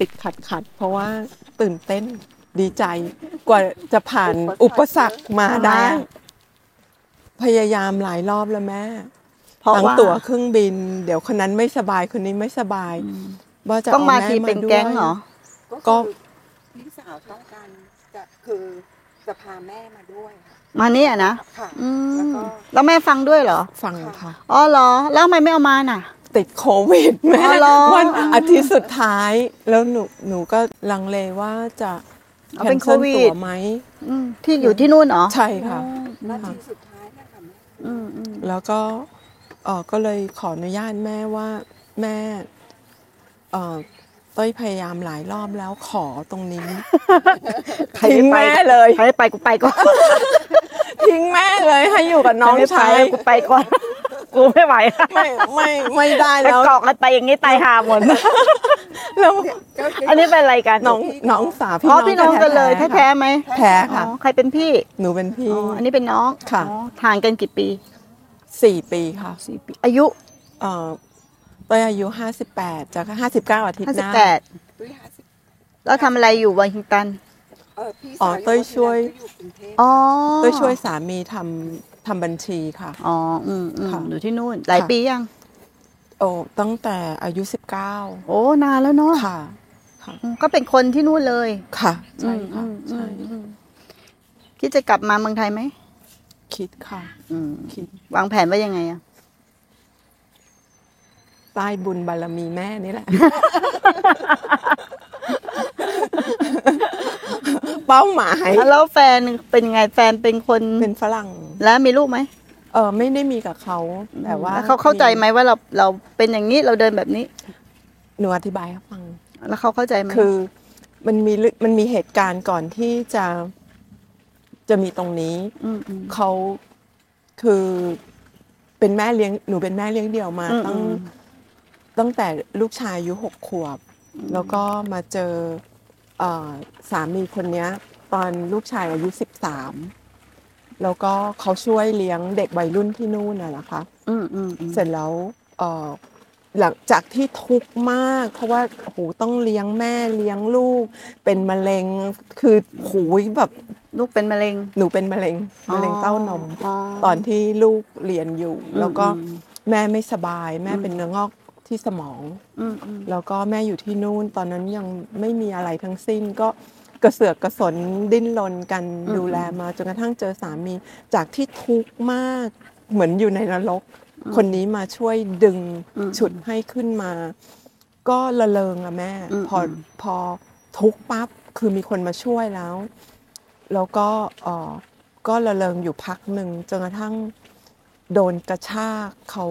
ติดขัดขัดๆเพราะว่าตื่นเต้นดีใจ กว่าจะผ่านอุปสรรคมาได้ พยายามหลายรอบแล้วแม่เพราะทั้งว่าตั๋วเครื่องบิน เดี๋ยวคนนั้นไม่สบายคนนี้ไม่สบายว่าจะต้องมาเแทีเป็นแก๊งเหรอก็พี่สาวต้องการจะคือจะพาแม่มาด้วยค่ะมาเนี่ยนะค่ะอืแล้วมก็แล้วแม่ฟังด้วยเหรอ ฟังค่ะอ๋อเหรอ แล้วทำไมไม่เอามาน่ะ ติดโควิดแม่อ๋อเหรอวันอาทิตย์สุดท้าย แล้วหนูหนูก็ลังเลว่าจะเอาเป็นแคนซิลโควิดตั๋วไหมอืมที่อยู่ที่นู่นเหรอใช่ค่ะนาทีสุดท้ายเนี่ยค่ะแม่อืมอืมแล้วก็เออก็เลยขออนุญาตแม่ว่าแม่ เออต้อยพยายามหลายรอบแล้วขอตรงนี้ใครทิ้งไม่ไปแม่เลยใครไม่ไปกูไปก่อน ทิ้งแม่เลยให้อยู่กับน้องใครไม่ไปชายกูไปก่อน กูไม่ไหว ไม่ไม่ไม่ได้แล้แล้ววเกาะกันไปอย่างนี้ตายหาหมดแล้วอันนี้เป็นอะไรกันน้องน้องสาวอ๋อพี่น้องกันเลยแท้แท้ๆไหมๆแท้ค่ะอ๋อใครเป็นพี่หนูเป็นพี่อ๋ออันนี้เป็นน้องค่ะอ๋อห่างกันกี่ปีสี่ปีค่ะสี่ปี อายุเอ่อ ต้อยอายุห้าสิบแปดจะห้าสิบเก้าอาทิตย์ห้าหสิบน้าแปดตุ้ยห้าสิบแล้วทำอะไรอยู่วอชิงตัน เออพี่อ๋อสาวเต้ยช่วยอยู่กรุงเทพอ๋อต้อยช่วยสามีทำทำบัญชีค่ะ อ๋อ อืมอืมค่ะ อยู่ที่นู่น หลายค่ะปียัง โอ้ตั้งแต่อายุสิบเก้าโอ้ นานแล้วเนาะค่ะค่ะ อืมก็เป็นคนที่นู่นเลยค่ะ ใช่ค่ะอืมอืใช่มอืมคิดจะกลับมาเมืองไทยไหมคิดค่ะ อืมคิด วางแผนไว้ยังไงอะ ใต้บุญบารมีแม่นี่แหละ เป้าหมายแล้วแฟนเป็นยังไงแฟนเป็นคนเป็นฝรั่ง แล้วมีลูกไหมเออไม่ได้มีกับเขาแต่ว่าแล้วเขาเข้าใจไหมว่าเราเราเป็นอย่างนี้เราเดินแบบนี้หนูอธิบายให้ฟัง แล้วเขาเข้าใจไหมคือ มันมีเรื่องมันมีเหตุการณ์ก่อนที่จะจะมีตรงนี้มอืมเขาคือเป็นแม่เลี้ยงหนูเป็นแม่เลี้ยงเดี่ยวมาอืมตั้งอืม ตั้งแต่ลูกชายอายุหกขวบ แล้วก็มาเจอเอ่อสามีคนเนี้ยตอนลูกชายอายุสิบสามแล้วก็เขาช่วยเลี้ยงเด็กวัยรุ่นที่นู่นน่ะนะคะอืมอืมอืมเสร็จแล้วเอ่อหลังจากที่ทุกข์มาก เพราะว่าโอ้โหต้องเลี้ยงแม่เลี้ยงลูก เป็นมะเร็งคือโหยแบบลูกเป็นมะเร็ง หนูเป็นมะเร็งมะเร็งเต้านมอ๋อตอนที่ลูกเรียนอยู่ แล้วก็อืมแม่ไม่สบาย แม่เป็นเนื้องอก ที่สมองอืมอืมแล้วก็แม่อยู่ที่นู่น ตอนนั้นยังไม่มีอะไรทั้งสิ้นก็กระเสือกกระสนดิ้นรนกันดูแลมาจนกระทั่งเจอสามี จากที่ทุกข์มากเหมือนอยู่ในนรก คนนี้มาช่วยดึงฉุดให้ขึ้นมา ก็ละเลงอะแม่ พอพอทุกข์ปั๊บคือมีคนมาช่วยแล้ว แล้วก็เออก็ละเลงอยู่พักหนึ่งจนกระทั่งโดนกระชากเขา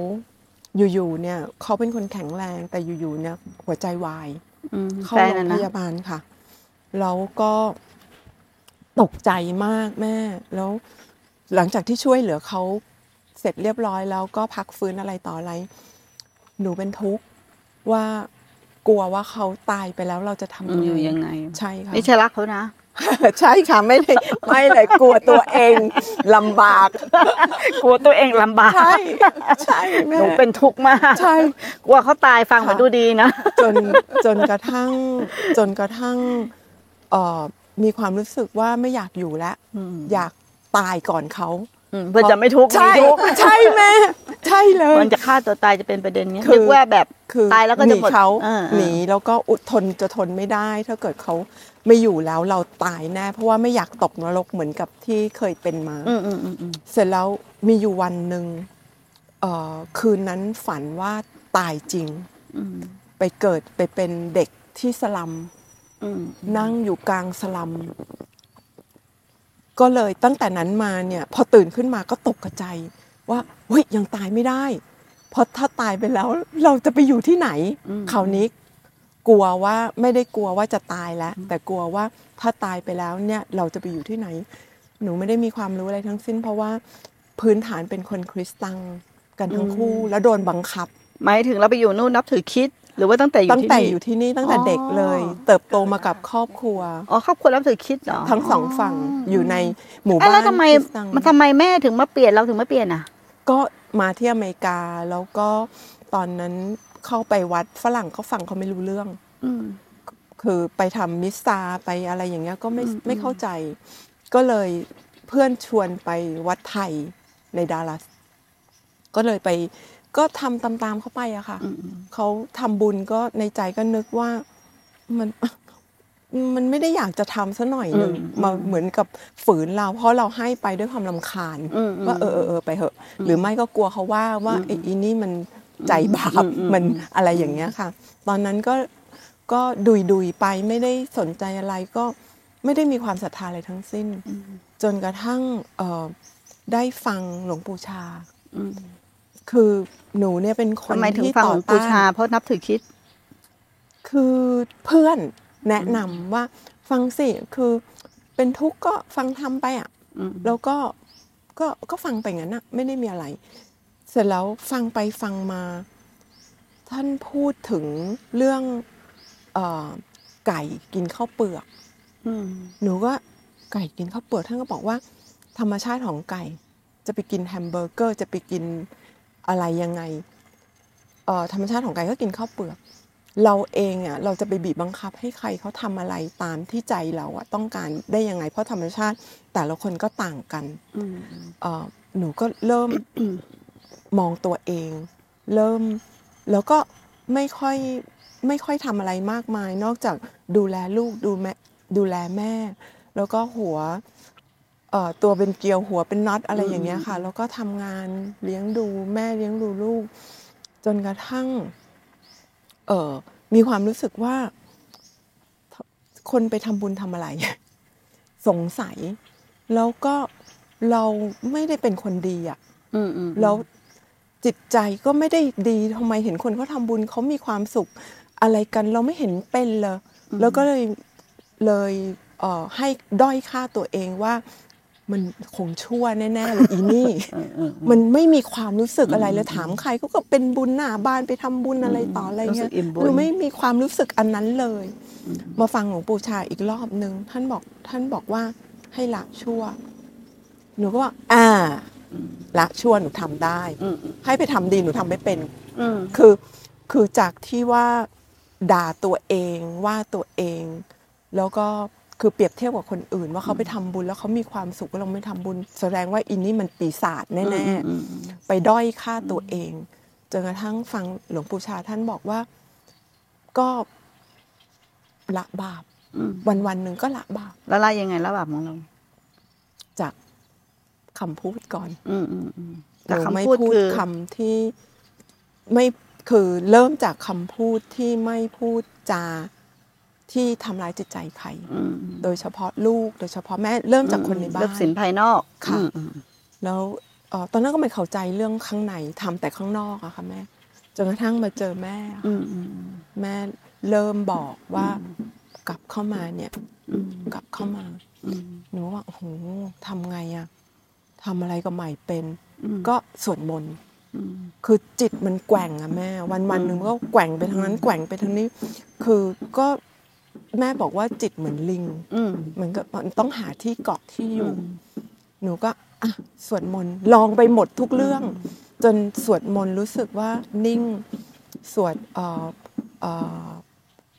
อยู่ๆเนี่ยเขาเป็นคนแข็งแรง แต่อยู่ๆเนี่ยหัวใจวายอืมเข้าแฟนโรงอะพนะยาบาลค่ะ แล้วก็ตกใจมากแม่ แล้วหลังจากที่ช่วยเหลือเขาเสร็จเรียบร้อยแล้วก็พักฟื้นอะไรต่ออะไร หนูเป็นทุกข์ว่ากลัวว่าเขาตายไปแล้วเราจะทำอืมอยู่ยังไงใช่ค่ะไม่ใช่รักเขานะ ใช่ค่ะไม่เลยไม่เลยกลัวตัวเองลำบาก กลัวตัวเองลำบากใช่ใช่แม่หนูเป็นทุกข์มากใช่ กลัวเขาตายฟังค่ะมาดูดีนะ จนจนกระทั่งจนกระทั่งเอ่อมีความรู้สึกว่าไม่อยากอยู่แล้วอืม อยากตายก่อนเขาอืมเพื่อจะไม่ทุกข์ใช่ไม่ทุกข์ใช่แม่ใช่เลย มันจะฆ่าตัวตายจะเป็นประเด็นเนี้ยคือ นึกว่าแบบ คือตายแล้วก็หจะนีหมดเขาอ่า หนีแล้วก็อดทนจะทนไม่ได้ ถ้าเกิดเขา ไม่อยู่แล้วเราตายแน่เพราะว่าไม่อยากตกนรกเหมือนกับที่เคยเป็นมาอืมอืมอืมอืมเสร็จแล้วมีอยู่วันหนึ่งเอ่อคืนนั้นฝันว่าตายจริงอืมไปเกิดไปเป็นเด็กที่สลัมอืมนั่งอยู่กลางสลัมก็เลยตั้งแต่นั้นมาเนี่ย พอตื่นขึ้นมาก็ตกกระใจ ว่าเฮ้ยยังตายไม่ได้ เพราะถ้าตายไปแล้ว เราจะไปอยู่ที่ไหนคราวนี้ กลัวว่าไม่ได้กลัวว่าจะตายแล้ว แต่กลัวว่าถ้าตายไปแล้วเนี่ยเราจะไปอยู่ที่ไหน หนูไม่ได้มีความรู้อะไรทั้งสิ้น เพราะว่าพื้นฐานเป็นคนคริสตังกันทั้งคู่ แล้วโดนบังคับ หมายถึงเราไปอยู่นู่นนับถือคริด หรือว่าตั้งแต่อยู่ตั้งที่แต่นี่อยู่ที่นี่ตั้งแต่อ๋อเด็กเลย เติบโตมากับครอบครัวอ๋อครอบครัวนับถือคริดเหรอทั้งสองฝั่งอยู่ในหมู่เอ้ยบ้านแล้วทำไมคริสตังมันทำไมแม่ถึงมาเปลี่ยนเราถึงมาเปลี่ยนอะ ก็มาที่อเมริกาแล้วก็ตอนนั้น เข้าไปวัดฝรั่งเขาฟังเขาไม่รู้เรื่องอืมคคือไปทำมิสซาไปอะไรอย่างเงี้ยก็ไม่อืมไม่เข้าใจ ก็เลยเพื่อนชวนไปวัดไทยในดัลลัสก็เลยไปก็ทำตามๆเข้าไปอะค่ะอืมอืมเขาทำบุญก็ในใจก็นึกว่ามันมันไม่ได้อยากจะทำซะหน่อยหนึ่งอืมมาเหมือนกับฝืนเราเพราะเราให้ไปด้วยความลำคาญอืมอืมว่าเออเออเออไปเหอะ หรือไม่ก็กลัวเขาว่าว่าอืมไอ้อีนี่มัน ใจบาปอืมอืมมันอะไรอย่างเงี้ยค่ะ ตอนนั้นก็ก็ดุยดุยๆไปไม่ได้สนใจอะไรก็ไม่ได้มีความศรัทธาอะไรทั้งสิ้น จนกระทั่งเอ่อได้ฟังหลวงปู่ชาอืมคือหนูเนี่ยเป็นคนทำไมถึงที่ฟังต่หอลวงปู่ต้านชา เพราะนับถือคริด คือเพื่อนแนะนำว่าฟังสิคือเป็นทุกข์ก็ฟังทำไปอะอืมแล้วก็ก็ก็ฟังไปงั้นอะไม่ได้มีอะไรเสร็จแล้วฟังไปฟังมา ท่านพูดถึงเรื่องเออไก่กินข้าวเปลือกอืมหนูก็ไก่กินข้าวเปลือกท่านก็บอกว่า ธรรมชาติของไก่ จะไปกินแฮมเบอร์เกอร์จะไปกินอะไรยังไงเอ่อธรรมชาติของไก่ก็กินข้าวเปลือก เราเองอะเราจะไปบีบบังคับให้ใครเขาทำอะไรตามที่ใจเราอะต้องการได้ยังไง เพราะธรรมชาติแต่ละคนก็ต่างกันอืมเอ่อหนูก็เริ่ม มองตัวเอง เริ่มแล้วก็ไม่ค่อยไม่ค่อยทำอะไรมากมาย นอกจากดูแลลูกดูแม่ดูแลแม่ แล้วก็หัวเอ่อตัวเป็นเกลียวหัวเป็นน็อตอะไรอย่างเงี้ยค่ะ แล้วก็ทำงานเลี้ยงดูแม่เลี้ยงดูลูก จนกระทั่งเออมีความรู้สึกว่าคนไปทำบุญทำอะไร สงสัย แล้วก็เราไม่ได้เป็นคนดีอะอืมอืมแล้ว จิตใจก็ไม่ได้ดีทำไมเห็นคนเขาทำบุญเขามีความสุขอะไรกันเราไม่เห็นเป็นเลยแล้วก็เลยเลยเอ่อให้ด้อยค่าตัวเองว่ามันคงชั่วแน่ๆเลยอีนี่เออเออมันไม่มีความรู้สึกอะไรเลยถามใครเขาก็เป็นบุญหน้าบ้านไปทำบุญอะไรต่ออะไรรู้สึเงี้กยอิ่มบุญหนูไม่มีความรู้สึกอันนั้นเลย มาฟังหลวงปู่ชาอีกรอบนึง ท่านบอกท่านบอกว่าให้ละชั่ว หนูก็ว่าอ่า ละชั่วหนูทำได้อืมให้ไปทำดีหนูทำไม่เป็นอืมคือคือจากที่ว่าด่าตัวเองว่าตัวเอง แล้วก็คือเปรียบเทียบกับคนอื่น ว่าเขาไปทำบุญแล้วเขามีความสุขก็เราไม่ทำบุญ แสดงว่าอินนี่มันปีศาจแน่อืมอืมๆไปด้อยค่าตัวเองจนกระทั่งฟังหลวงปู่ชาท่านบอกว่าก็ละบาปอืมวันวันๆหนึ่งก็ละบาปแล้วไล่ยังไงระบาบของเราจาก คำพูดก่อนอืมอืมอืมหแต่นูไม่คำพูดพูดคือคำที่ไม่คือเริ่มจากคำพูดที่ไม่พูดจาที่ทำร้ายจิตใจใครอืมโดยเฉพาะลูก โดยเฉพาะแม่เริ่มจากคนในบ้าเลินกสินภายนอกค่ะอืมอืมแล้วเอ่อตอนนั้นก็ไม่เข้าใจเรื่องข้างในทำแต่ข้างนอกอะค่ะแม่จนกระทั่งมาเจอแม่อะอืค่ะมอืมแม่เริ่มบอกว่ากลับเข้ามาเนี่ยอืมกลับเข้ามาอืมหนูว่าโอ้โหทำไงอะ ทำอะไรก็ใหม่เป็นอืมก็สวดมนต์อืมคือจิตมันแกว่งอะแม่ วันวันๆหนึ่งมันก็แกว่งไปทางนั้นแกว่งไปทางนี้ คือก็แม่บอกว่าจิตเหมือนลิงอืมเหมือนกับมันต้องหาที่เกาะที่อยู่อืมหนูก็อะสวดมนต์ลองไปหมดทุกเรื่อง จนสวดมนต์รู้สึกว่านิ่งสวดเอ่อเอ่อ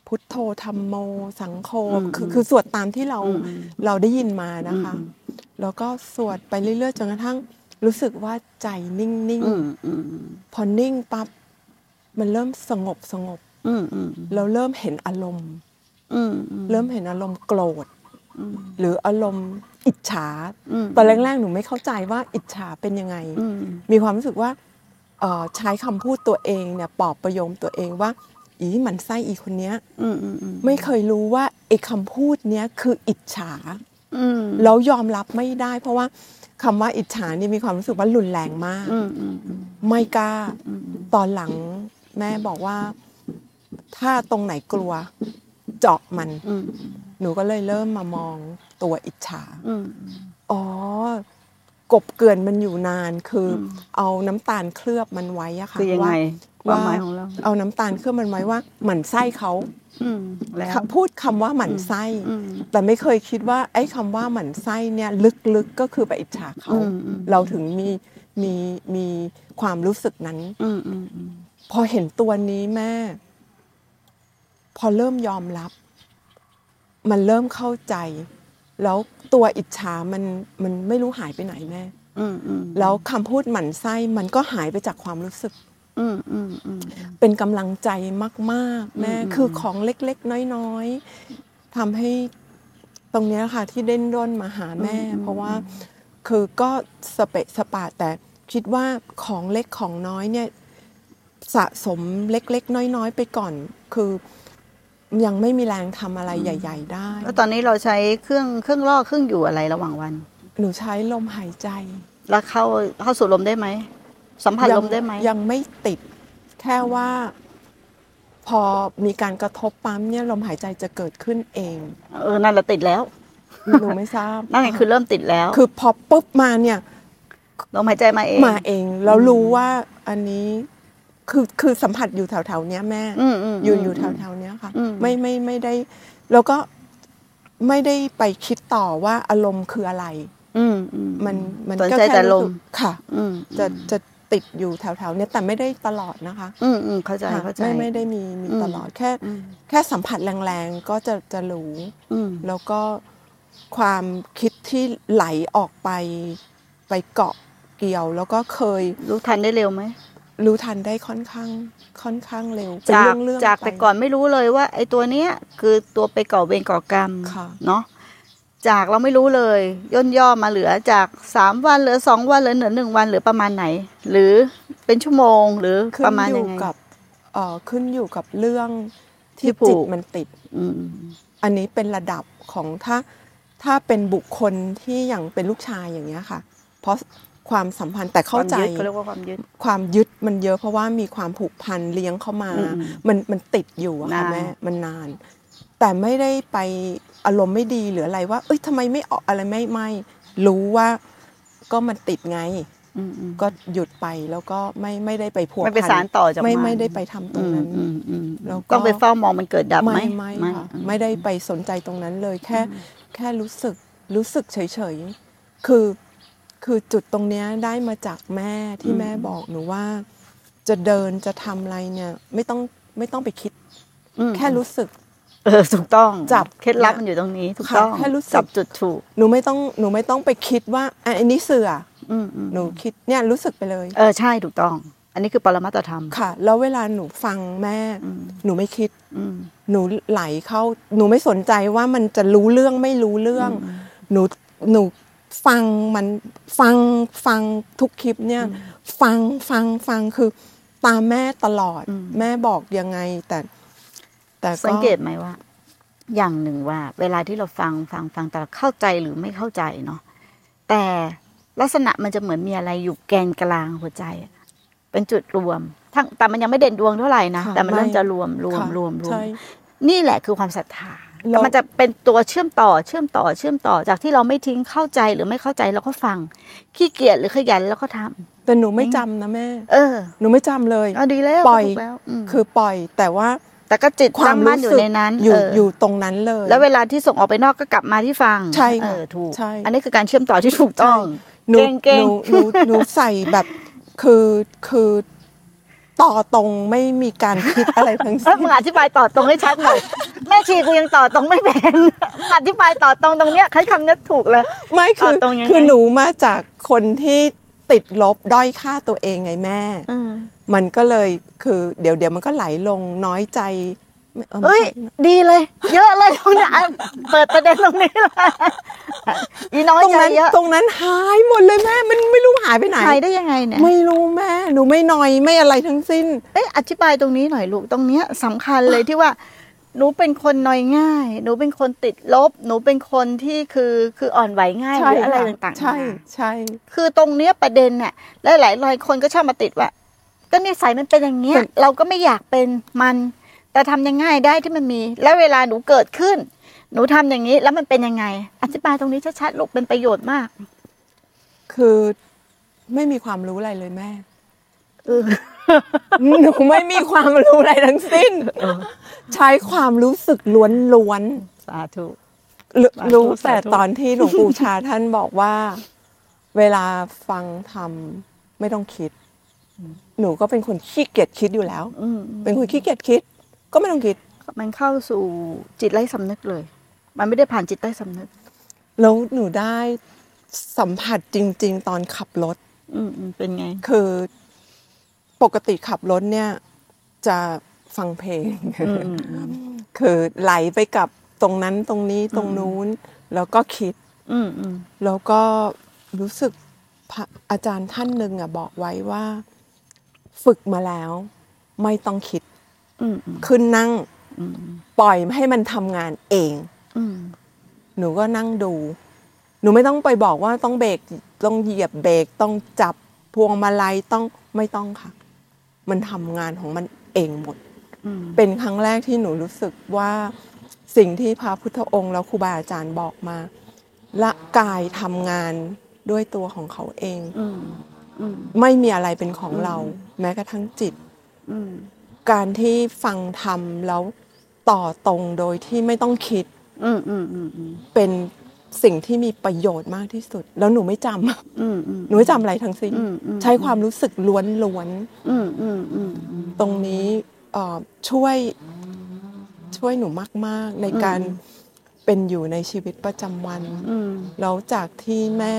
พุทโธธรรมโม สังโฆอืมคือคือสวดตามที่เราอืมเราได้ยินมานะคะอืมแล้วก็สวดไปเรื่อยๆจนกระทั่งรู้สึกว่าใจนิ่งอืมอืมๆพอนิ่งปั๊บมันเริ่มสงบสงบอืมอืมเราเริ่มเห็นอารมณ์อืมอืมเริ่มเห็นอารมณ์โกรธอืมหรืออารมณ์อิจฉาอืมตอนแรกๆหนูไม่เข้าใจว่าอิจฉาเป็นยังไงอืมมีความรู้สึกว่าเอ่อใช้คำพูดตัวเองเนี่ยปลอบประโยมตัวเองว่า อีหมันไส้อีคนเนี้ยอืมอืมอืมไม่เคยรู้ว่าไอ้คำพูดเนี้ยคืออิจฉาอืมแล้วยอมรับไม่ได้ เพราะว่าคำว่าอิจฉานี่มีความรู้สึกว่ารุนแรงมากอืมอืมอืมไม่กล้าอืมตอนหลังแม่บอกว่า ถ้าตรงไหนกลัว เจาะมันอืมหนูก็เลยเริ่มมามองตัวอิจฉาอืมอ๋อกบเกลื่อนมันอยู่นานคืออมเอาน้ำตาลเคลือบมันไว้อะค่ะคือยังไง ว่าความหมายของเราเอาน้ำตาลเคลือบมันไว้ว่าหมั่นไส้เขาอืมแล้วพูดคำว่าหมั่นไส้อืมแต่ไม่เคยคิดว่า ไอ้คำว่าหมั่นไส้เนี่ยลึกๆก็คือไปอิจฉาเขาอืมอืมเราถึงมีมีมีความรู้สึกนั้นอืมอืมอืมพอเห็นตัวนี้แม่ พอเริ่มยอมรับ มันเริ่มเข้าใจ แล้วตัวอิจฉามันมันไม่รู้หายไปไหนแม่อืมอืมแล้วคำพูดหมั่นไส้มันก็หายไปจากความรู้สึกอืมอืมอืม เป็นกำลังใจมากๆแม่อืมคือของเล็กๆ น้อยๆทำให้ตรงเนี้ยค่ะที่เด่นร่นมาหาแม่ เพราะว่าคือก็สเปะสปะแต่คิดว่าของเล็กของน้อยเนี่ยสะสมเล็กๆ น้อยๆ ไปก่อน คือยังไม่มีแรงทำอะไรใหญ่ ๆ ได้ แล้วตอนนี้เราใช้เครื่องเครื่องล่อเครื่องอยู่อะไรระหว่างวัน หนูใช้ลมหายใจ แล้วเข้าเข้าสู่ลมได้ไหม สัมผัสลมได้ไหมยังไม่ติดแค่ว่าพอมีการกระทบปั๊มเนี่ยลมหายใจจะเกิดขึ้นเอง เออนั่นแหละติดแล้วหนูไม่ทราบนั่นไงคือเริ่มติดแล้ว คือพอปุ๊บมาเนี่ยลมหายใจมาเองมาเอง แล้วรู้ว่าอันนี้คือคือสัมผัสอยู่แถวๆเนี้ยแม่อืมอืมอยู่อยู่แถวๆเนี้ยค่ะอืมไม่ไม่ไม่ได้ แล้วก็ไม่ได้ไปคิดต่อว่าอารมณ์คืออะไร อืมอืมมันมันสนก็ใจแค่แต่ลรู้มสึกค่ะอืมจะจะ ติดอยู่แถวๆเนี้ยแต่ไม่ได้ตลอดนะคะ อืมอืมเข้าใจค่ะเข้าใจไม่ไม่ได้มีมีอืมตลอดแค่อืมแค่สัมผัสแรงๆก็จะจะรู้อืมแล้วก็ความคิดที่ไหลออกไปไปเกาะเกี่ยว แล้วก็เคยรู้ทันได้เร็วไหมรู้ทันได้ค่อนข้างค่อนข้างเร็วเป็นจากเรื่องๆจากไปแต่ก่อนไม่รู้เลยว่าไอ้ตัวเนี้ยคือตัวไปก่อเวรก่อกรรมค่ะเนาะ จากเราไม่รู้เลย ย่นย่อมาเหลือจากสามวันเหลือสองวันเหลือเหลือหนึ่งวันเหลือประมาณไหน หรือเป็นชั่วโมงหรือขึ้ประนมาณอยัยู่งไงกับเอ่อขึ้นอยู่กับเรื่องที่ที่ผูกจิตมันติดอืมอันนี้เป็นระดับของถ้าถ้าเป็นบุคคลที่อย่างเป็นลูกชายอย่างเงี้ยค่ะ เพราะความสัมพันธ์แต่เข้าใจควมยึดเขาเรียกว่าความยึดความยึดมันเยอะเพราะว่ามีความผูกพันเลี้ยงเข้ามาอืมมันมันติดอยู่อะค่ะนานแม่มันนาน แต่ไม่ได้ไปอารมณ์ไม่ดีหรืออะไรว่า เอ้ยทำไมไม่ออกอะไรไม่ไม่รู้ว่าก็มันติดไงอืมอืมก็หยุดไปแล้วก็ไม่ไม่ได้ไปพัวไม่ไปพันสารต่อจากไม่นไม่ได้ไปทำตรงนั้นอืมอืมแล้วก็ต้องไปเฝ้ามองมันเกิดดับไหมไม่ไม่ค่ะไม่ได้ไปสนใจตรงนั้นเลยแค่ แค่รู้สึกรู้สึกเฉยๆคือคือจุดตรงเนี้ยได้มาจากแม่ที่แม่บอกหนูว่า จะเดินจะทำอะไรเนี่ย ไม่ต้องไม่ต้องไปคิดอืมแค่รู้สึก เออถูกต้องจับเคล็ดลับมันอยู่ตรงนี้ถูกค่ะต้องแค่รู้สึกจับจุดถูกหนูไม่ต้องหนูไม่ต้องไปคิดว่าอะอันนี้เสืออืมอืมหนูคิดเนี่ยรู้สึกไปเลยเออใช่ถูกต้อง อันนี้คือปรมัตถธรรมค่ะ แล้วเวลาหนูฟังแม่อืมหนูไม่คิดอืมหนูไหลเข้า หนูไม่สนใจว่ามันจะรู้เรื่องไม่รู้เรื่อง หนูหนูฟังมันฟังฟังทุกคลิปเนี่ย ฟังฟังฟังคือตามแม่ตลอดอืมแม่บอกยังไงแต่ แต่ก็สังเกตไหมว่า อย่างหนึ่งว่า เวลาที่เราฟังฟังฟังแต่เราเข้าใจหรือไม่เข้าใจเนาะแต่ลักษณะมันจะเหมือนมีอะไรอยู่แกนกลางหัวใจอะเป็นจุดรวม ทั้งแต่มันยังไม่เด่นดวงเท่าไหร่นะค่ะแต่มันเริ่มไม่จะรวมรวมค่ะรวมรวมใช่นี่แหละคือความศรัทธาแล้แต่วมันจะเป็นตัวเชื่อมต่อเชื่อมต่อเชื่อมต่อจากที่เราไม่ทิ้งเข้าใจหรือไม่เข้าใจเราก็ฟังขี้เกียจหรือขยันแล้วก็ทำแต่หนูไม่จำนะแม่ เออ หนูไม่จำเลยเอาดีแล้วปล่อยถูกแล้วมคือปล่อย แต่ว่า แต่ก็จิตความตั้งมั่นรู้อยู่สึกในนั้นอยู่เอออยู่ตรงนั้นเลย แล้วเวลาที่ส่งออกไปนอกก็กลับมาที่ฟังใช่ค่ะเออถูกใช่อันนี้คือการเชื่อมต่อที่ถูกต้องหนูเก่งเก่งหนูหนูหนูใส่แบบคือคือต่อตรงไม่มีการคิดอะไรทั้งเออสิ้นมึงอธิบายต่อตรงให้ชัดหน่อยแม่ชีกูยังต่อตรงไม่เป็นอธิบายต่อตรงตรงเนี้ยใช้คำเนี้ยถูกเลย ไม่คือต่อตรงยังไงคือหนูมาจากคนที่ติดลบด้อยค่าตัวเองไงแม่ มันก็เลยคือเดี๋ยวเดี๋ยวมันก็ไหลลงน้อยใจไม่เออเอ้ย ดีเลย เยอะเลยตรงเนี้ยอะเปิดประเด็นตรงนี้เลยอีน้อยตรงใจนั้นเยอะตรงนั้นหายหมดเลยแม่ มันไม่รู้หายไปไหนหายได้ยังไงเนี่ยไม่รู้แม่หนูไม่นอยไม่อะไรทั้งสิ้น เอ๊ะอธิบายตรงนี้หน่อยลูกตรงเนี้ยสำคัญเลยที่ว่า หนูเป็นคนนอยง่าย หนูเป็นคนติดลบ หนูเป็นคนที่คือคืออ่อนไหวง่ายหใช่รืออะไรค่ะต่างๆใช่นานาใช่ คือตรงเนี้ยประเด็นเนี่ยและหลายหลายคนก็ชอบมาติดว่า ก็นิสัยมันเป็นอย่างเงี้ยเราก็ไม่อยากเป็นมัน แต่ทำยังไงได้ที่มันมี แล้วเวลาหนูเกิดขึ้น หนูทำอย่างนี้แล้วมันเป็นยังไง อธิบายตรงนี้ชัดๆลูกเป็นประโยชน์มาก คือไม่มีความรู้อะไรเลยแม่เออหนูไม่มีความรู้อะไรทั้งสิ้น ใช้ความรู้สึกล้วนสาธุๆรู้สาธุรู้สาธุแต่ตอนที่หลวงปู่ชาท่านบอกว่า เวลาฟังทำไม่ต้องคิด หนูก็เป็นคนขี้เกียจคิดอยู่แล้ว อืมเป็นคนขี้เกียจคิด ก็ไม่ต้องคิด มันเข้าสู่จิตไร้สำนึกเลย มันไม่ได้ผ่านจิตใต้สำนึก แล้วหนูได้สัมผัสจริง ๆ ตอนขับรถ อืมอืมเป็นไง คือปกติขับรถเนี่ยจะฟังเพลง อืมอืมอืมคือไหลไปกับตรงนั้นตรงนี้ตรงนู้น แล้วก็คิด อืมอืมแล้วก็รู้สึกพระอาจารย์ท่านหนึ่งอะบอกไว้ว่า ฝึกมาแล้ว ไม่ต้องคิดอืมอืมขึ้นนั่งอืมปล่อยให้มันทำงานเองอืมหนูก็นั่งดู หนูไม่ต้องไปบอกว่าต้องเบรกต้องเหยียบเบรกต้องจับพวงมาลัยต้องไม่ต้องค่ะ มันทำงานของมันเองหมดอืมเป็นครั้งแรกที่หนูรู้สึกว่าสิ่งที่พระพุทธองค์แล้วครูบาอาจารย์บอกมา ละกายทำงานด้วยตัวของเขาเองอืมอืม ไม่มีอะไรเป็นของเรา แม้กระทั่งจิตอืมการที่ฟังธรรมแล้วต่อตรงโดยที่ไม่ต้องคิดอืมอืมอืมอืมเป็นสิ่งที่มีประโยชน์มากที่สุด แล้วหนูไม่จำอืมอืมหนูไม่จำอะไรทั้งสิ้นอืมอืมใช้ความรู้สึกล้วนอืมอืมอืมอืมๆตรงนี้เอ่อช่วยช่วยหนูมาก ๆ ในการเป็นอยู่ในชีวิตประจำวันอืมแล้วจากที่แม่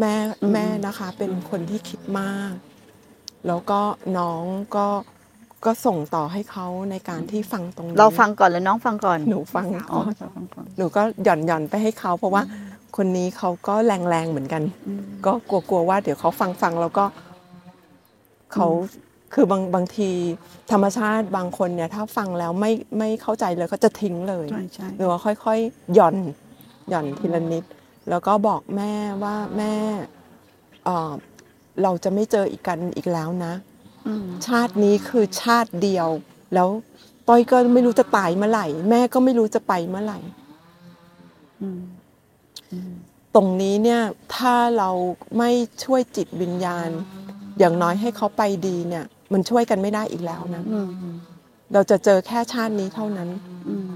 แม่อืมแม่นะคะเป็นคนที่คิดมาก แล้วก็น้องก็ก็ส่งต่อให้เขาในการที่ฟังตรงนี้เราฟังก่อนหรือน้องฟังก่อนหนูฟังอ๋อก่อนเราฟังก่อนหนูก็หย่อนหย่อนไปให้เขาเพราะว่าคนนี้เขาก็แรงแรงๆเหมือนกันอืมก็กลัวๆว่าเดี๋ยวเขาฟังฟังแล้วก็เขาคือบางบางทีธรรมชาติบางคนเนี่ย ถ้าฟังแล้วไม่ไม่เข้าใจเลยก็จะทิ้งเลยใช่ใช่หรือว่าค่อยๆหย่อนหย่อนทีละนิด แล้วก็บอกแม่ว่าแม่เอ่อเราจะไม่เจออีกกันอีกแล้วนะอืมชาตินี้คือชาติเดียว แล้วต้อยก็ไม่รู้จะตายเมื่อไหร่ แม่ก็ไม่รู้จะไปเมื่อไหร่อืมตรงนี้เนี่ยถ้าเราไม่ช่วยจิตวิญญาณ อย่างน้อยให้เขาไปดีเนี่ย มันช่วยกันไม่ได้อีกแล้วนะอืมเราจะเจอแค่ชาตินี้เท่านั้นอืม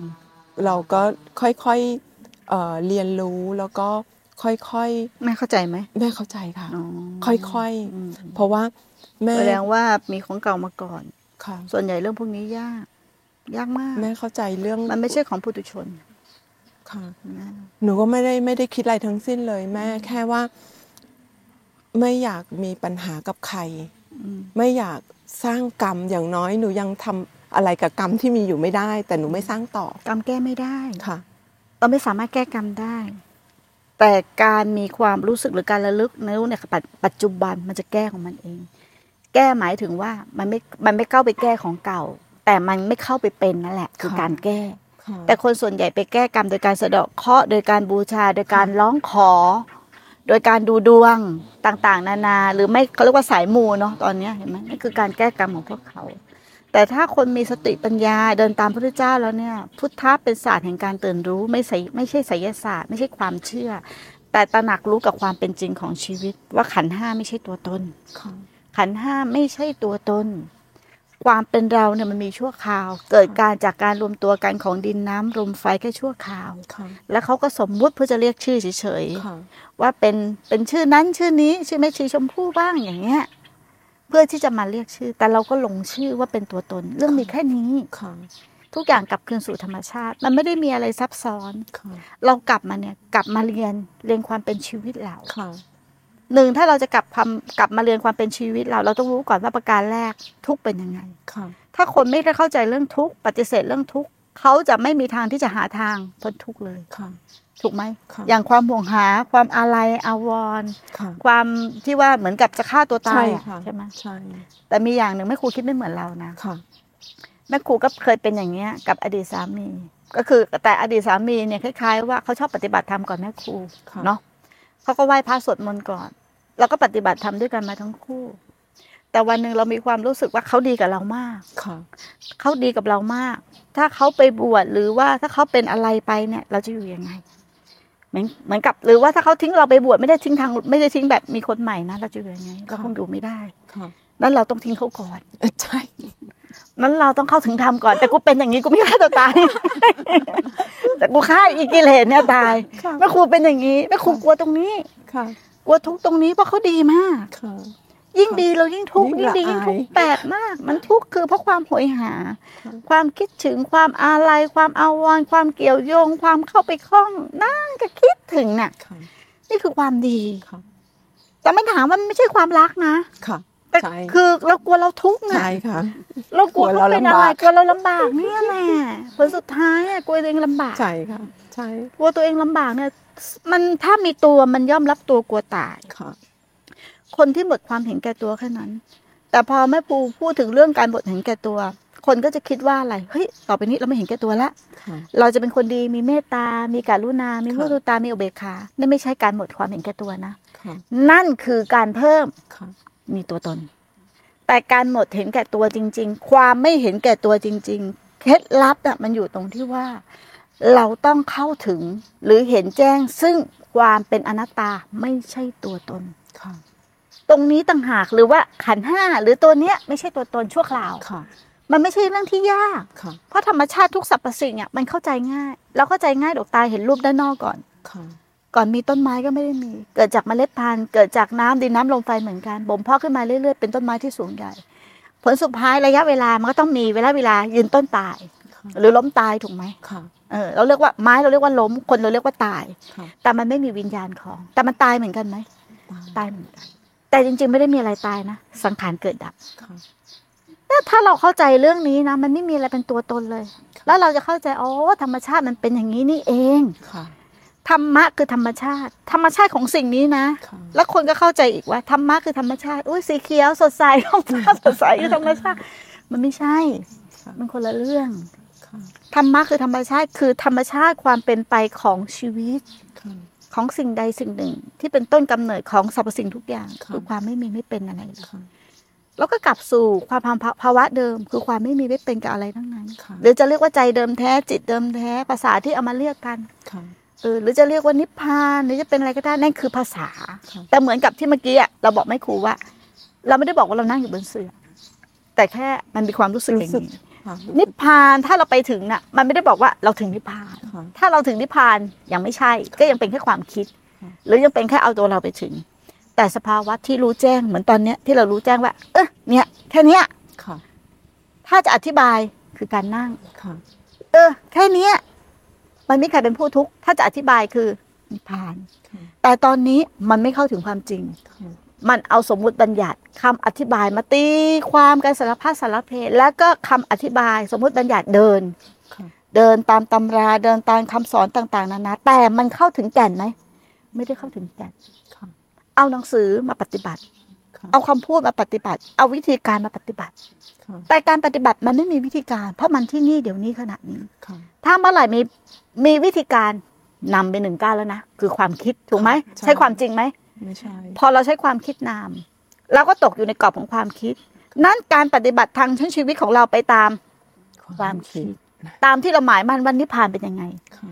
เราก็ค่อยๆ เอ่อเรียนรู้แล้วก็ค่อยแม่เข้าใจไหมๆแม่เข้าใจค่ะอ๋อค่อยอืมๆเพราะว่าแม่แสดงว่ามีของเก่ามาก่อนค่ะ ส่วนใหญ่เรื่องพวกนี้ยาก ยากมาก แม่เข้าใจเรื่องมันไม่ใช่ของปุถุชนค่ะนะหนูก็ไม่ได้ไม่ได้คิดอะไรทั้งสิ้นเลย แม่แค่ว่า ไม่อยากมีปัญหากับใครอืมไม่อยากสร้างกรรมอย่างน้อยหนูยังทำอะไรกับกรรมที่มีอยู่ไม่ได้ แต่หนูไม่สร้างต่อกรรมแก้ไม่ได้ค่ะ เราไม่สามารถแก้กรรมได้ แต่การมีความรู้สึกหรือการระลึกในรู้ในปัจปัจจุบันมันจะแก้ของมันเอง แก้หมายถึงว่ามันไม่มันไม่เข้าไปแก้ของเก่า แต่มันไม่เข้าไปเป็นนั่นแหละ คือค่ะการแก้ค่ะแต่คนส่วนใหญ่ไปแก้กรรมโดยการสะเดาะเคราะห์โดยการบูชา โดยการร้องขอ โดยการดูดวงต่างๆ นานา หรือไม่เขาเรียกว่าสายมูเนาะตอนเนี้ยเห็นไหมนั่นคือการแก้กรรมของพวกเขา แต่ถ้าคนมีสติปัญญาเดินตามพระพุทธเจ้าแล้วเนี่ย พุทธะเป็นศาสตร์แห่งการตื่นรู้ไม่ใช่ไม่ใช่ไสยศาสตร์ ไม่ใช่ความเชื่อ แต่ตระหนักรู้กับความเป็นจริงของชีวิต ว่าขันห้าไม่ใช่ตัวตนขันห้าไม่ใช่ตัวตน ความเป็นเราเนี่ยมันมีชั่วคราว เกิดการจากการรวมตัวกันของดินน้ำลมไฟแค่ชั่วคราว แล้วเขาก็สมมุติเพื่อจะเรียกชื่อเฉยๆว่าเป็นเป็นชื่อนั้นชื่อนี้ชื่อแม่ชีชมพู่บ้างอย่างเงี้ย พื่อที่จะมาเรียกชื่อ แต่เราก็หลงชื่อว่าเป็นตัวตน เรื่องมีแค่นี้ค่ะทุกอย่างกลับคืนสู่ธรรมชาติ มันไม่ได้มีอะไรซับซ้อนค่ะเรากลับมาเนี่ย กลับมาเรียนเรียนความเป็นชีวิตเราค่ะหนึ่งถ้าเราจะกลับความกลับมาเรียนความเป็นชีวิตเรา เราต้องรู้ก่อนว่าประการแรกทุกข์เป็นยังไงค่ะถ้าคนไม่ได้เข้าใจเรื่องทุกข์ปฏิเสธเรื่องทุกข์เขาจะไม่มีทางที่จะหาทางพ้นทุกข์เลยค่ะ ถูกไหมค่ะอย่างความห่วงหาความอาลัยอาวรณ์ค่ะความที่ว่าเหมือนกับจะฆ่าตัวตาใช่ยอะค่ะใช่ไหมใช่แต่มีอย่างหนึ่งแม่ครูคิดไม่เหมือนเรานะค่ะแม่ครูก็เคยเป็นอย่างเงี้ย กับอดีตสามี ก็คือแต่อดีตสามีเนี่ยคล้ายๆว่าเขาชอบปฏิบัติธรรมก่อนแม่ครูค่ะเนาะเขาก็ไหว้พระสวดมนต์ก่อน แล้วก็ปฏิบัติธรรมด้วยกันมาทั้งคู่ แต่วันหนึ่งเรามีความรู้สึกว่าเขาดีกับเรามากค่ะเขาดีกับเรามาก ถ้าเขาไปบวชหรือว่าถ้าเขาเป็นอะไรไปเนี่ย เราจะอยู่ยังไง เหมือนเหมือนกับ หรือว่าถ้าเขาทิ้งเราไปบวชไม่ได้ทิ้งทาง ไม่ได้ทิ้งแบบมีคนใหม่นะเราจะอยู่ยังไงเราคงอยู่ไม่ได้ค่ะนั้นเราต้องทิ้งเขาก่อนใช่นั้นเราต้องเข้าถึงธรรมก่อน แต่กูเป็นอย่างนี้กูไม่ฆ่าตัวตาย แต่กูฆ่าอีกิเลสเนี่ยตายค่ะแม่ครูเป็นอย่างนี้แม่ครูกลัวตรงนี้ค่ะกลัวทุกข์ตรงนี้เพราะเขาดีมากค่ะ ยิ่งดีเรายิ่งทุกข์ยิ่ยิ่งงดีละยิ่งทุกข์อายแปลกมาก มันทุกข์คือเพราะความโหยหาค่ะความคิดถึงความอาลัยความอาวรณ์ความเกี่ยวโยง ความเข้าไปคล้องนั่งก็คิดถึงน่ะค่ะนี่คือความดีค่ะแต่ไม่ถามว่ามันไม่ใช่ความรักนะค่ะแต่ใช่คือเรากลัวเราทุกข์ไงใช่ค่ะเรากลัวกลัวเขาเราเป็นลำอะไรบากกลัวเราลำบากเนี่ยแหละผลสุดท้ายอะกลัวตัวเองลำบากใช่ค่ะใช่กลัวตัวเองลำบากเนี่ย มันถ้ามีตัวมันย่อมรับตัวกลัวตายค่ะ คนที่หมดความเห็นแก่ตัวแค่นั้น แต่พอแม่ปูพูดถึงเรื่องการหมดเห็นแก่ตัว คนก็จะคิดว่าอะไรเฮ้ยต่อไปนี้เราไม่เห็นแก่ตัวละค่ะเราจะเป็นคนดีมีเมตตา มีกรุณา มีค่ะมุตุตา มีอุเบกขานี่ไม่ใช่การหมดความเห็นแก่ตัวนะค่ะนั่นคือการเพิ่มค่ะมีตัวตน แต่การหมดเห็นแก่ตัวจริง ๆ ความไม่เห็นแก่ตัวจริง ๆ เคล็ดลับน่ะมันอยู่ตรงที่ว่า เราต้องเข้าถึงหรือเห็นแจ้งซึ่งความเป็นอนัตตาไม่ใช่ตัวตนค่ะ ตรงนี้ต่างหากหรือว่าขันธ์ห้าหรือตัวเนี้ยไม่ใช่ตัวตนชั่วคราวค่ะ มันไม่ใช่เรื่องที่ยาก ค่ะ เพราะธรรมชาติทุกสรรพสิ่งอะมันเข้าใจง่าย เราเข้าใจง่ายดอกตาเห็นรูปด้านนอกก่อน ค่ะ ก่อนมีต้นไม้ก็ไม่ได้มี เกิดจากเมล็ดพันธุ์เกิดจากน้ำดินน้ำลมไฟเหมือนกันบ่มเพาะขึ้นมาเรื่อยๆเป็นต้นไม้ที่สูงใหญ่ ผลสุดท้ายระยะเวลามันก็ต้องมีเวลาเวลายืนต้นตายค่ะหรือล้มตายถูกไหมค่ะ เออเราเรียกว่าไม้เราเรียกว่าล้มคนเราเรียกว่าตาย ค่ะ แต่มันไม่มีวิญญาณของ แต่มันตายเหมือนกันไหมตายตายเหมือนกัน แต่จริง ๆ ไม่ได้มีอะไรตายนะ สังขารเกิดดับค่ะถ้าเราเข้าใจเรื่องนี้นะ มันไม่มีอะไรเป็นตัวตนเลย แล้วเราจะเข้าใจอ๋อธรรมชาติมันเป็นอย่างนี้นี่เองค่ะธรรมะคือธรรมชาติ ธรรมชาติของสิ่งนี้นะค่ะแล้วคนก็เข้าใจอีกว่าธรรมะคือธรรมชาติอุ้ยสีเขียวสดใสท้องฟ้าสดใสคือธรรมชาติ มันไม่ใช่ค่ะมันคนละเรื่องค่ะธรรมะคือธรรมชาติคือธรรมชาติความเป็นไปของชีวิตค่ะ ของสิ่งใดสิ่งหนึ่ง ที่เป็นต้นกำเนิดของสรรพสิ่งทุกอย่างค่ะคือความไม่มีไม่เป็นอะไรเลยค่ะแล้วก็กลับสู่ความภาวะเดิม คือความไม่มีไม่เป็นกับอะไรทั้งนั้นค่ะหรือจะเรียกว่าใจเดิมแท้จิตเดิมแท้ภาษาที่เอามาเรียกกันค่ะเออหรือจะเรียกว่านิพพานหรือจะเป็นอะไรก็ได้นั่นคือภาษาค่ะแต่เหมือนกับที่เมื่อกี้อะเราบอกไม่ครูว่า เราไม่ได้บอกว่าเรานั่งอยู่บนเสื่อแต่แค่มันมีความรู้สึกอย่างรู้สึกนี้ค่ะ นิพพานถ้าเราไปถึงน่ะ มันไม่ได้บอกว่าเราถึงนิพพานค่ะถ้าเราถึงนิพพานยังไม่ใช่ ก็ยังเป็นแค่ความคิดค่ะหรือยังเป็นแค่เอาตัวเราไปถึง แต่สภาวะที่รู้แจ้งเหมือนตอนเนี้ยที่เรารู้แจ้งว่า เออเนี่ยแค่เนี้ยค่ะถ้าจะอธิบายคือการนั่งค่ะเออ แค่เนี้ย มันไม่ใครเป็นผู้ทุกข์ถ้าจะอธิบายคือนิพพานค่ะแต่ตอนนี้มันไม่เข้าถึงความจริงค่ะ มันเอาสมมุติบัญญัติคำอธิบายมาตีความกันสารพัดสารเพแล้วก็คำอธิบายสมมุติบัญญัติเดินค่ะเดินตามตำราเดินตามคำสอนต่าง ๆนานาแต่มันเข้าถึงแก่นไหมไม่ได้เข้าถึงแก่นค่ะเอาหนังสือมาปฏิบัติค่ะเอาคำพูดมาปฏิบัติ เอาวิธีการมาปฏิบัติค่ะแต่การปฏิบัติมันไม่มีวิธีการ เพราะมันที่นี่เดี๋ยวนี้ขณะนี้ค่ะถ้าเมื่อไหร่มีมีวิธีการนำไปหนึ่งก้าวแล้วนะ คือความคิดถูกไหมใช่ใช่ความจริงไหม ไม่ใช่ พอเราใช้ความคิดนามเราก็ตกอยู่ในกรอบของความคิด นั้นการปฏิบัติทางชั้นชีวิตของเราไปตามความคิด ตามที่เราหมายมั่นวันนิพพานเป็นยังไงค่ะ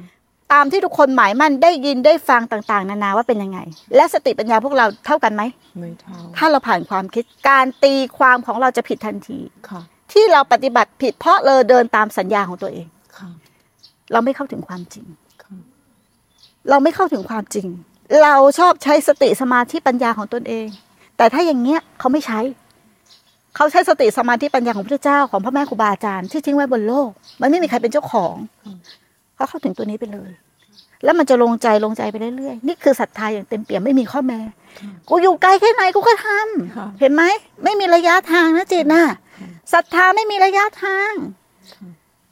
ตามที่ทุกคนหมายมั่นได้ยินได้ฟังต่างๆ นานาว่าเป็นยังไง และสติปัญญาพวกเราเท่ากันไหมไม่เท่าถ้าเราผ่านความคิดการตีความของเราจะผิดทันทีค่ะที่เราปฏิบัติผิดเพราะเราเดินตามสัญญาของตัวเองค่ะเราไม่เข้าถึงความจริงค่ะเราไม่เข้าถึงความจริง เราชอบใช้สติสมาธิปัญญาของตนเอง แต่ถ้าอย่างเงี้ยเขาไม่ใช้ เขาใช้สติสมาธิปัญญาของพระเจ้าของพระแม่ครูบาอาจารย์ที่ทิ้งไว้บนโลก มันไม่มีใครเป็นเจ้าของเขาเข้าถึงตัวนี้ไปเลย แล้วมันจะลงใจลงใจไปเรื่อยๆนี่คือศรัทธาอย่างเต็มเปี่ยมไม่มีข้อแม้กูอยู่ไกลแค่ไหนกูก็ทำเห็นไหมไม่มีระยะทางนะจิตนะศรัทธาไม่มีระยะทาง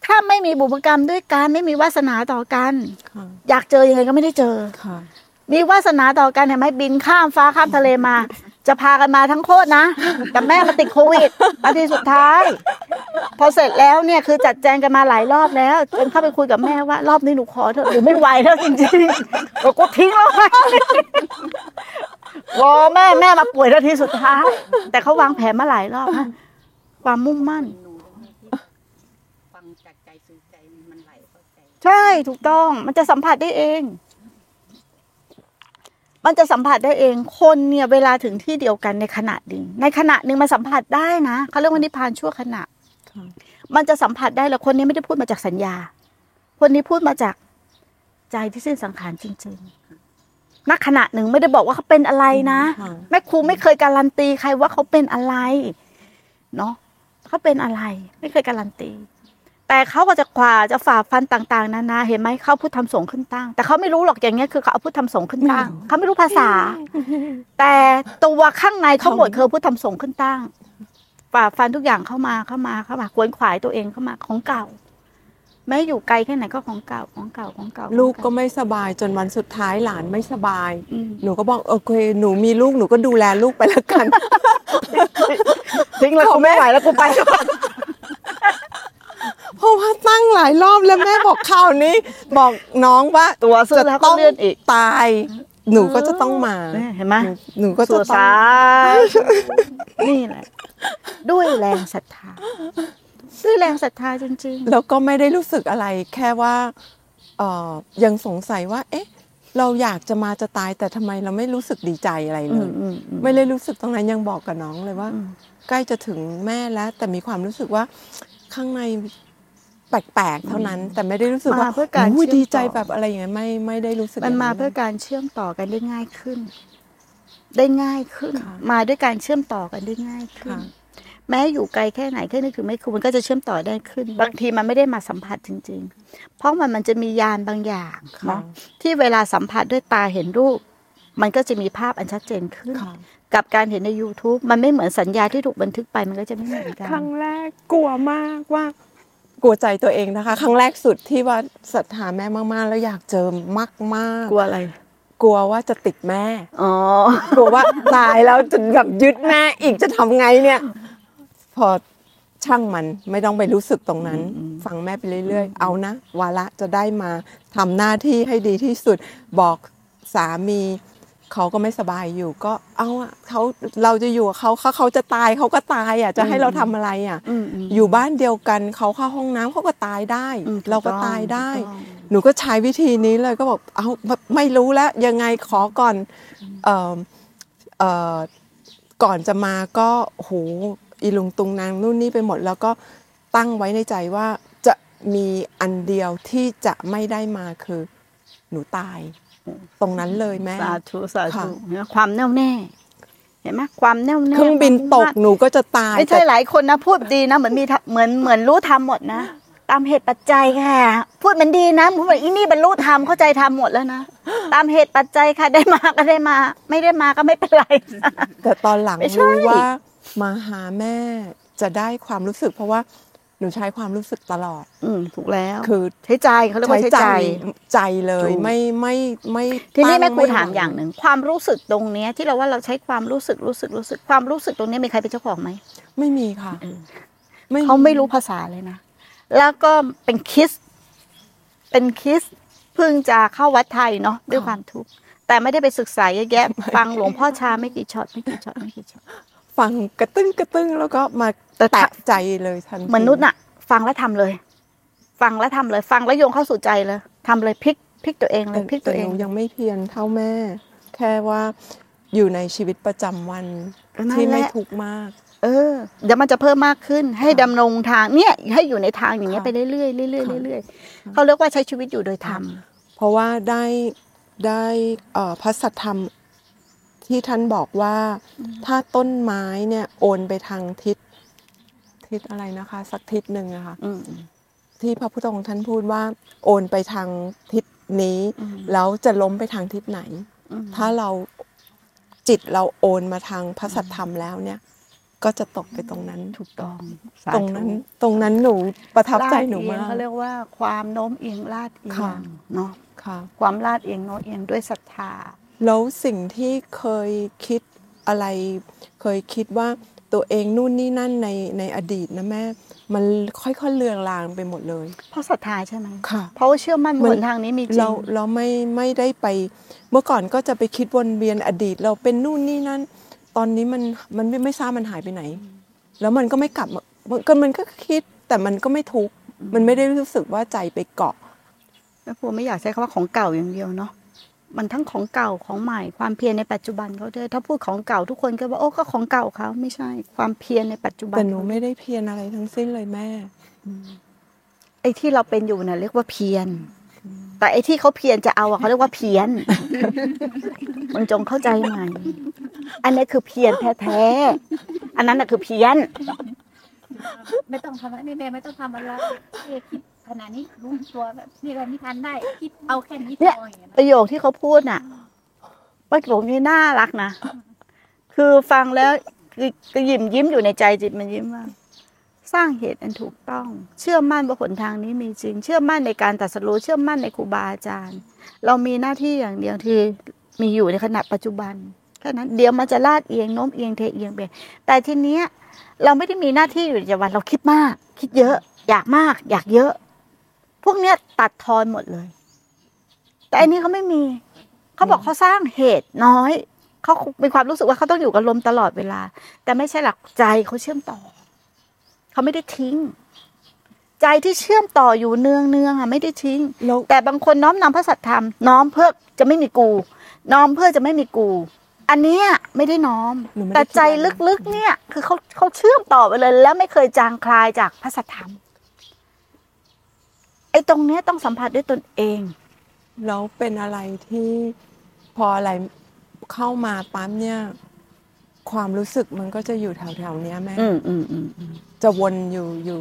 ถ้าไม่มีบุพกรรมด้วยกันไม่มีวาสนาต่อกัน อยากเจอยังไงก็ไม่ได้เจอ มีวาสนาต่อกันเห็นไหมบินข้ามฟ้าข้ามทะเลมา จะพากันมาทั้งโคตรนะ แต่แม่มาติดโควิดนาทีสุดท้าย พอเสร็จแล้วเนี่ยคือจัดแจงกันมาหลายรอบแล้วจนเข้าไปคุยกับแม่ว่ารอบนี้หนูขอเถอะหนูไม่ไหวแล้วจริงๆบอกกูทิ้งแล้วไงรอแม่แม่มาป่วยนาทีสุดท้าย แต่เขาวางแผนมาหลายรอบนะความมุ่งมั่นหนูฟังจากใจสู่ใจมันไหลเข้าใจ ใช่ถูกต้องมันจะสัมผัสได้เอง มันจะสัมผัสได้เองคนเนี่ยเวลาถึงที่เดียวกันในขณะหนึ่งในขณะหนึ่งมันสัมผัสได้นะเขาเรียกว่านิพพานชั่วขณะค่ะมันจะสัมผัสได้แล้วคนนี้ไม่ได้พูดมาจากสัญญา คนนี้พูดมาจากใจที่สิ้นสังขารจริงณขณะหนึ่งไม่ได้บอกว่าเขาเป็นอะไรนะค่ะแม่ครูไม่เคยการันตีใครว่าเขาเป็นอะไรเนาะเขาเป็นอะไร ไม่เคยการันตี แต่เขาก็จะขวาจะฝ่าฟันต่าง ๆ นานาเห็นไหมเขาพูดทำสงฆ์ขึ้นตั้ง แต่เขาไม่รู้หรอกอย่างเงี้ยคือเขาเอาพูดทำสงฆ์ขึ้นตั้งเขาไม่รู้ภาษา แต่ตัวข้างในเขาหมดเคยพูดทำสงฆ์ขึ้นตั้งฝ่าฟันทุกอย่างเข้ามาเข้ามาเข้ามาควนขวายตัวเองเข้ามาของเก่าแม้อยู่ไกลแค่ไหนก็ของเก่าของเก่าของเก่า ลูกของก็เาไม่สบายจนวันสุดท้ายหลานไม่สบายอืมหนูก็บอกโอเค หนูมีลูกหนูก็ดูแลลูกไปแล้วกันทิ้งแล้วกูไม่ไหวแล้วกูไป เพราะว่าตั้งหลายรอบแล้วแม่บอกข่าวนี้ บอกน้องว่าตัวซื้อแล้วก็เลื่อนอีกตาย หนูก็จะต้องมาเนี่ยเห็นไหมหนูหนูก็จะสุต้ดองสายนี่แหละ ด้วยแรงศรัทธาด้วยแรงศรัทธาจริงแล้วก็ไม่ได้รู้สึกอะไรแค่ว่าเอ่อยังสงสัยว่า เอ๊ะ เราอยากจะมาจะตายแต่ทำไมเราไม่รู้สึกดีใจอะไรๆเลอืยมอืมอืมไม่ได้รู้สึกตรงนั้นยังบอกกับน้องเลยว่าอืมใกล้จะถึงแม่แล้ว แต่มีความรู้สึกว่า ข้างในแปลกๆเท่านั้น แต่ไม่ได้รู้สึกว่ามาเพื่อการโอ้ยเชื่อมต่อดีใจแบบอะไรอย่างเงี้ยไม่ไม่ได้รู้สึกมันมาย่งเพื่อการเชื่อมต่อกันได้ง่ายขึ้น ได้ง่ายขึ้นค่ะมาด้วยการเชื่อมต่อกันได้ง่ายขึ้นค่ะแม้อยู่ไกลแค่ไหนแค่นึกถึงไม่ครูมันก็จะเชื่อมต่อได้ขึ้น บางทีมันไม่ได้มาสัมผัสจริง ๆ เพราะมันมันจะมียานบางอย่างค่ะเนาะที่เวลาสัมผัสด้วยตาเห็นรูป มันก็จะมีภาพอันชัดเจนขึ้นค่ะ กับการเห็นใน YouTube มันไม่เหมือนสัญญาที่ถูกบันทึกไปมันก็จะไม่เหมือนกันครั้งแรกกลัวมากว่ากลัวใจตัวเองนะคะ ครั้งแรกสุดที่ว่าศรัทธาแม่มากๆ แล้วอยากเจอมากๆกลัวอะไร กลัวว่าจะติดแม่อ๋อกลัวว่าตายแล้วจะแบบยึดแม่อีกจะทำไงเนี่ย พอช่างมันไม่ต้องไปรู้สึกตรงนั้น ฟังแม่ไปเรื่อยๆ เอานะวาระจะได้มาทำหน้าที่ให้ดีที่สุดบอกสามี เขาก็ไม่สบายอยู่ก็เอาอะเขาเราจะอยู่กับเขาเขาเขาจะตายเขาก็ตายอะจะให้เราทำอะไรอะอืมอืมอยู่บ้านเดียวกันเขาเข้าห้องน้ำเขาก็ตายได้อืมถูกเราก็ต้องตายได้ถูกต้องหนูก็ใช้วิธีนี้เลยก็บอกเอาไม่รู้แล้วยังไงขอก่อนเอ่อเอ่อก่อนจะมาก็โหอีลุงตุงนางนู่นนี่ไปหมด แล้วก็ตั้งไว้ในใจว่าจะมีอันเดียวที่จะไม่ได้มาคือหนูตาย ตรงนั้นเลยแม่สาธุสาค่ะธุเนี่ยความแน่วแน่เห็นไหมความแน่วแน่เครื่องบินตกความมุ่งมั่นหนูก็จะตายไม่ใช่แต่หลายคนนะพูดดีนะเหมือนมีทำเหมือนเหมือนรู้ทำหมดนะตามเหตุปัจจัยค่ะ พูดมันดีนะพูดแบบอีนี่บรรลุธรรมเข้าใจทำหมดแล้วนะตามเหตุปัจจัยค่ะ ได้มาก็ได้มา ไม่ได้มาก็ไม่เป็นไร แต่ตอนหลังไม่ใช่รู้ว่ามาหาแม่จะได้ความรู้สึกเพราะว่า หนูใช้ความรู้สึกตลอด อืมถูกแล้ว คือใช้ใจเขาเรียกว่าใช้ใจใจเลยถูกไม่ไม่ไม่ทีนี้ตั้งแม่ครูไหถามอย่างหนึ่งความรู้สึกตรงเนี้ย ที่เราว่าเราใช้ความรู้สึกรู้สึกรู้สึกความรู้สึกตรงเนี้ยมีใครเป็นเจ้าของไหมไม่มีค่ะเออไม่เขาไม่รู้ภาษาเลยนะแล้วก็เป็นคริสเป็นคริสเพิ่งจะเข้าวัดไทยเนาะด้วยความทุกข์แต่ไม่ได้ไปศึกษาเยอะแยะฟังหลวงพ่อชาไม่กี่ช็อตไม่กี่ช็อตไม่กี่ช็อต ฟังกระตึ้งกระตึ้งแล้วก็มาแต่ถ้าแตะใจเลยทันทีเหมือนนุชน่ะ ฟังแล้วทำเลย ฟังแล้วทำเลย ฟังแล้วโยงเข้าสู่ใจเลยทำเลยพลิกพลิกตัวเองเลแต่ยพลิกตัวเองหนูยังไม่เพียรเท่าแม่ แค่ว่าอยู่ในชีวิตประจำวันก็นั่นที่ไม่แหละทุกข์มาก เออ เดี๋ยวมันจะเพิ่มมากขึ้น ให้ดำรงทางเนี่ย ให้อยู่ในทางอย่างเงี้ยค่ะไปเรื่อยๆเรื่อยค่ะๆเรื่อยๆเขาเรียกว่าใช้ชีวิตอยู่โดยธรรมเพราะว่าได้ได้เอ่อพระสัทธรรม ที่ท่านบอกว่าถ้าต้นไม้เนี่ย โอนไปทางทิศทิศอะไรนะคะ สักทิศหนึ่งอะค่ะอืมที่พระพุทธองค์ท่านพูดว่า โอนไปทางทิศนี้อืมแล้วจะล้มไปทางทิศไหนอืมถ้าเราจิตเราโอนมาทางพระสัทธรรมแล้วเนี่ย ก็จะตกไปตรงนั้นถูกต้อง ตรงนั้นตรงนั้นหนูประทับใจหนูมากเขาเรียกว่า ความโน้มเอียงลาดเอียค่ะงเนาะค่ะความลาดเอียงโน้มเอียงด้วยศรัทธา แล้วสิ่งที่เคยคิดอะไร เคยคิดว่าตัวเองนู่นนี่นั่นในในอดีตนะแม่ มันค่อยๆเลือนลางไปหมดเลย เพราะศรัทธาใช่ไหมค่ะ เพราะว่าเชื่อมั่นมันหนทางนี้มีจริเรางเราไม่ไม่ได้ไป เมื่อก่อนก็จะไปคิดวนเวียนอดีต เราเป็นนู่นนี่นั่น ตอนนี้มันมันไม่ไม่ทราบมันหายไปไหน แล้วมันก็ไม่กลับมามันก็มันก็คิดแต่มันก็ไม่ทุกข์มันไม่ได้รู้สึกว่าใจไปเกาะแม่ครูไม่อยากใช้คำว่าของเก่าอย่างเดียวเนาะ มันทั้งของเก่าของใหม่ ความเพียรในปัจจุบันเขาด้วยถ้าพูดของเก่าทุกคนก็ว่าโอ้ก็ของเก่าเขาไม่ใช่ ความเพียรในปัจจุบันแต่หนูไม่ได้เพียรอะไรทั้งสิ้นเลยแม่ไอ้ที่เราเป็นอยู่น่ะเรียกว่าเพียรแต่ไอ้ที่เขาเพียรจะเอาอะเขาเรียกว่าเพี้ยนมึงจงเข้าใจใหม่อันนี้คือเพียรแท้ๆอันนั้นน่ะคือเพี้ยนไม่ต้องทำอะไรแม่ไม่ต้องทำอะไรเอ๊ะคิด ขนาดนี้รู้ตัวแบบนี่เราไม่ทันได้คิดเอาแค่นี้พเนี่ยออย่างเงี้ยประโยคที่เขาพูดน่ะประโยคนี้น่ารักนะ คือฟังแล้วคือคือยิ้มยิ้มอยู่ในใจจิตมันยิ้มว่า สร้างเหตุอันถูกต้อง เชื่อมั่นว่าหนทางนี้มีจริง เชื่อมั่นในการตรัดสรู้เชื่อมั่นในครูบาอาจารย์ เรามีหน้าที่อย่างเดียวคือมีอยู่ในขณะปัจจุบันแค่นั้นเดี๋ยวมันจะลาดเอียงโน้มเอียงเทเอียงไปแต่ทีเนี้ยเราไม่ได้มีหน้าที่อยู่ในปัจจุบันเราคิดมาก คิดเยอะ อยากมาก อยากเยอะพ วกเนี้ยตัดทอนหมดเลย แต่อันนี้เขาไม่มีเขาบอกเขาสร้างเหตุน้อยเขามีความรู้สึกว่าเขาต้องอยู่กับลมตลอดเวลา แต่ไม่ใช่หลักใจเขาเชื่อมต่อเขาไม่ได้ทิ้ง ใจที่เชื่อมต่ออยู่เนืองเนืองๆอะไม่ได้ทิ้งแล้วแต่บางคนน้อมนำพระสัทธรรม น้อมเพื่อจะไม่มีกู น้อมเพื่อจะไม่มีกู อันเนี้ยไม่ได้น้อมหนูไม่ได้แต่ใจคิดอะไรลึกๆเนี่ย คือเขาเขาเชื่อมต่อไปเลย แล้วไม่เคยจางคลายจากพระสัทธรรม ไอ้ตรงเนี้ยต้องสัมผัสด้วยตนเอง แล้วเป็นอะไรที่พออะไรเข้ามาปั๊มเนี่ย ความรู้สึกมันก็จะอยู่แถวๆเนี้ยแม่อืมอืมอืมอืมจะวนอยู่อยู่